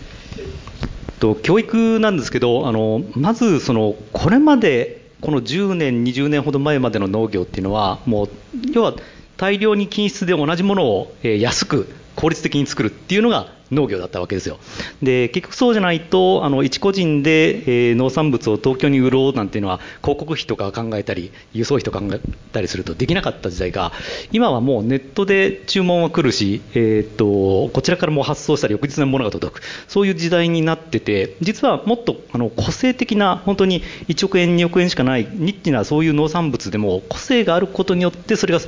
と教育なんですけどあのまずそのこれまでこの10年20年ほど前までの農業っていうのはもう要は大量に均質で同じものを安く効率的に作るっていうのが農業だったわけですよ。で結局そうじゃないとあの一個人で、えー、農産物を東京に売ろうなんていうのは広告費とか考えたり輸送費とか考えたりするとできなかった時代が今はもうネットで注文は来るし、えー、っとこちらからも発送したら翌日のものが届くそういう時代になってて実はもっとあの個性的な本当に1億円2億円しかないニッチなそういう農産物でも個性があることによってそれが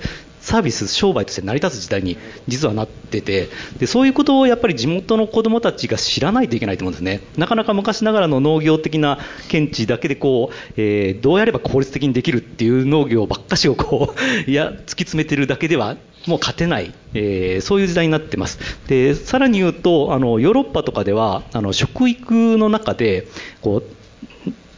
サービス商売として成り立つ時代に実はなっててでそういうことをやっぱり地元の子どもたちが知らないといけないと思うんですねなかなか昔ながらの農業的な見地だけでこう、えー、どうやれば効率的にできるっていう農業ばっかしをこうい <laughs> や突き詰めてるだけではもう勝てない、えー、そういう時代になってます。でさらに言うとあのヨーロッパとかではあの食育の中でこう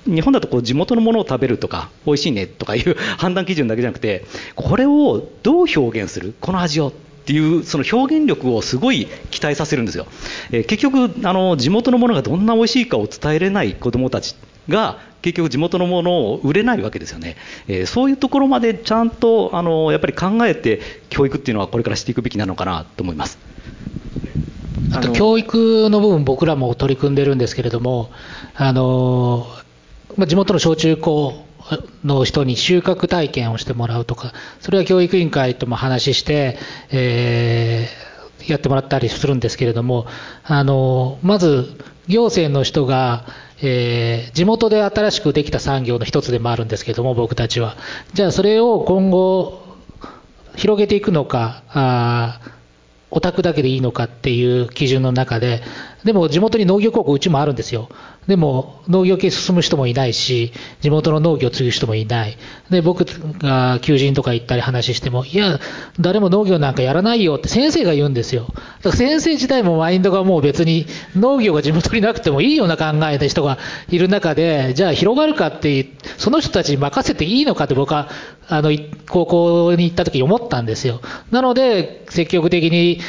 日本だとこう地元のものを食べるとか美味しいねとかいう <laughs> 判断基準だけじゃなくてこれをどう表現する？この味をっていうその表現力をすごい期待させるんですよ、えー、結局あの地元のものがどんな美味しいかを伝えれない子どもたちが結局地元のものを売れないわけですよね、えー、そういうところまでちゃんとあのやっぱり考えて教育っていうのはこれからしていくべきなのかなと思います。あと教育の部分僕らも取り組んでるんですけれどもあのまあ、地元の小中高の人に収穫体験をしてもらうとか、それは教育委員会とも話して、えー、やってもらったりするんですけれども、あのまず行政の人が、えー、地元で新しくできた産業の一つでもあるんですけれども、僕たちは。じゃあ、それを今後、広げていくのか、あオタクだけでいいのかっていう基準の中で、でも地元に農業高校うちもあるんですよ。でも農業系進む人もいないし、地元の農業を継ぐ人もいない。で、僕が求人とか行ったり話しても、いや、誰も農業なんかやらないよって先生が言うんですよ。だから先生自体もマインドがもう別に農業が地元になくてもいいような考えで人がいる中で、じゃあ広がるかって、その人たちに任せていいのかって僕は、あの、高校に行った時思ったんですよ。なので、積極的に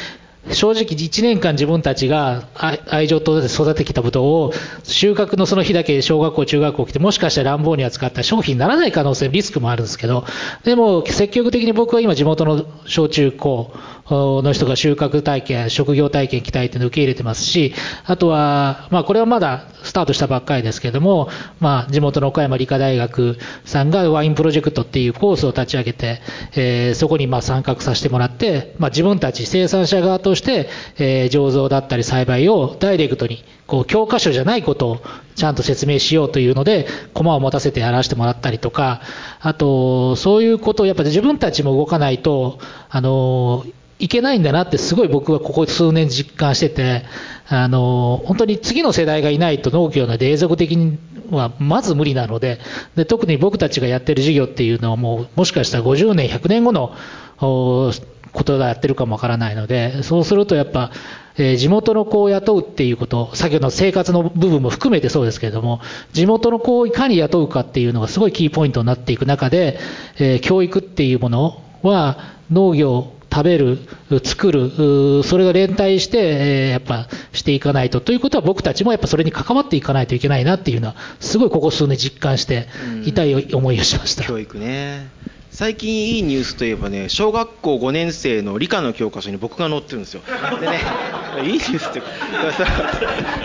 正直1年間自分たちが愛情と育ててきたブドウを収穫のその日だけ小学校、中学校来てもしかしたら乱暴に扱った商品にならない可能性、リスクもあるんですけど、でも積極的に僕は今地元の小中高の人が収穫体験、職業体験期待というのを受け入れてますし、あとは、まあこれはまだスタートしたばっかりですけれども、まあ地元の岡山理科大学さんがワインプロジェクトっていうコースを立ち上げて、えー、そこにまあ参画させてもらって、まあ自分たち生産者側として、えー、醸造だったり栽培をダイレクトに、こう教科書じゃないことをちゃんと説明しようというので、駒を持たせてやらせてもらったりとか、あと、そういうことをやっぱり自分たちも動かないと、あの、いけないんだなってすごい僕はここ数年実感してて、あの、本当に次の世代がいないと農業なの永続的にはまず無理なのでで、特に僕たちがやってる事業っていうのはもう、もしかしたら50年、100年後のことがやってるかもわからないので、そうするとやっぱ、えー、地元の子を雇うっていうこと、先ほどの生活の部分も含めてそうですけれども、地元の子をいかに雇うかっていうのがすごいキーポイントになっていく中で、えー、教育っていうものは農業、食べる、作る、それが連帯して、えー、やっぱしていかないと。ということは僕たちもやっぱそれに関わっていかないといけないなっていうのは、すごいここ数年実感して、痛い思いをしました。教育ね。最近いいニュースといえばね小学校5年生の理科の教科書に僕が載ってるんですよ。でね <laughs> いいニュースって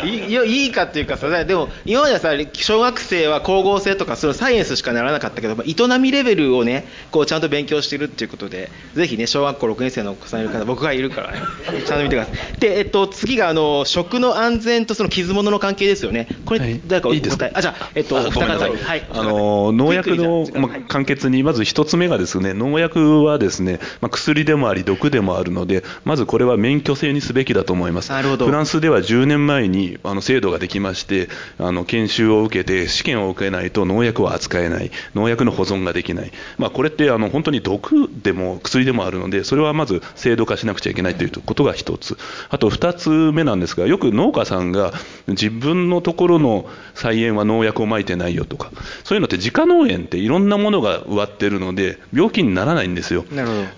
いいいいかっていうかさでも今まではさ小学生は光合成とかそのサイエンスしかならなかったけど営みレベルをねこうちゃんと勉強してるっていうことでぜひね小学校6年生のお子さんいる方僕がいるからねちゃんと見てください。で、えっと、次があの食の安全とその傷物の関係ですよね。これ、はい、誰かお答えあじゃあ、えっと、お二方に、はい、あの農薬の、ま、簡潔にまず一つ目がですね、農薬はですね、まあ、薬でもあり毒でもあるので、まずこれは免許制にすべきだと思います。フランスでは10年前にあの制度ができまして、あの研修を受けて試験を受けないと農薬を扱えない、農薬の保存ができない。まあ、これってあの本当に毒でも薬でもあるので、それはまず制度化しなくちゃいけないということが一つ。あと二つ目なんですが、よく農家さんが自分のところの菜園は農薬をまいてないよとか、そういうのって自家農園っていろんなものが植わってるので、病病気にならないんですよ。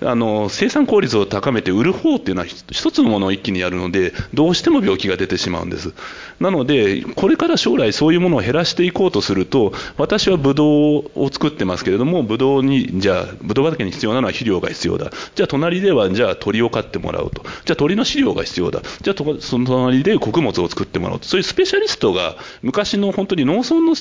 あの生産効率を高めて売る方っていうのは一つのものを一気にやるのでどうしても病気が出てしまうんです。なのでこれから将来そういうものを減らしていこうとすると私はブドウを作ってますけれどもブドウにじゃあブドウ畑に必要なのは肥料が必要だ。じゃあ隣ではじゃあ鳥を飼ってもらうと。じゃあ鳥の飼料が必要だ。じゃあその隣で穀物を作ってもらうと。そういうスペシャリストが昔の本当に農村の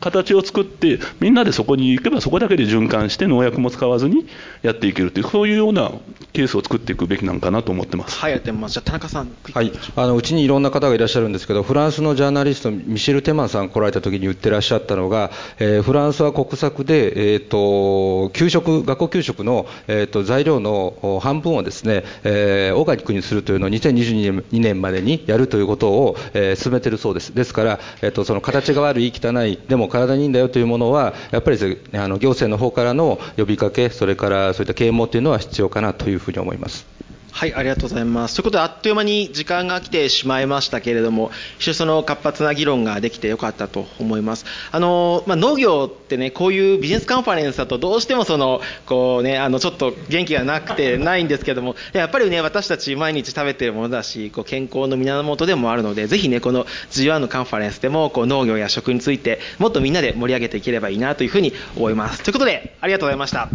形を作ってみんなでそこに行けばそこだけで循環して農薬も使わずにやっていけるというそういうようなケースを作っていくべきなんかなと思ってます。はい。じゃあ田中さん。はい、あのうちにいろんな方がいらっしゃるんですけど、フランスのジャーナリスト、ミシェル・テマンさん来られた時に言ってらっしゃったのが、えー、フランスは国策で、えーと、給食、学校給食の、えーと、材料の半分をですね、えー、オーガニックにするというのを2022年までにやるということを、えー、進めているそうです。ですから、えーと、その形が悪い、汚い、でも体にいいんだよというものは、やっぱりあの行政の方からの呼びかけ、それからそういった啓蒙というのは必要かなというふうに思います。はい、ありがとうございます。ということで、あっという間に時間が来てしまいましたけれども、非常にその活発な議論ができてよかったと思います。あの、まあ、農業ってね、こういうビジネスカンファレンスだとどうしてもその、こうね、あの、ちょっと元気がなくて <laughs> ないんですけども、やっぱりね、私たち毎日食べてるものだし、こう健康の源でもあるので、ぜひね、この G1 のカンファレンスでも、こう農業や食について、もっとみんなで盛り上げていければいいなというふうに思います。ということで、ありがとうございました。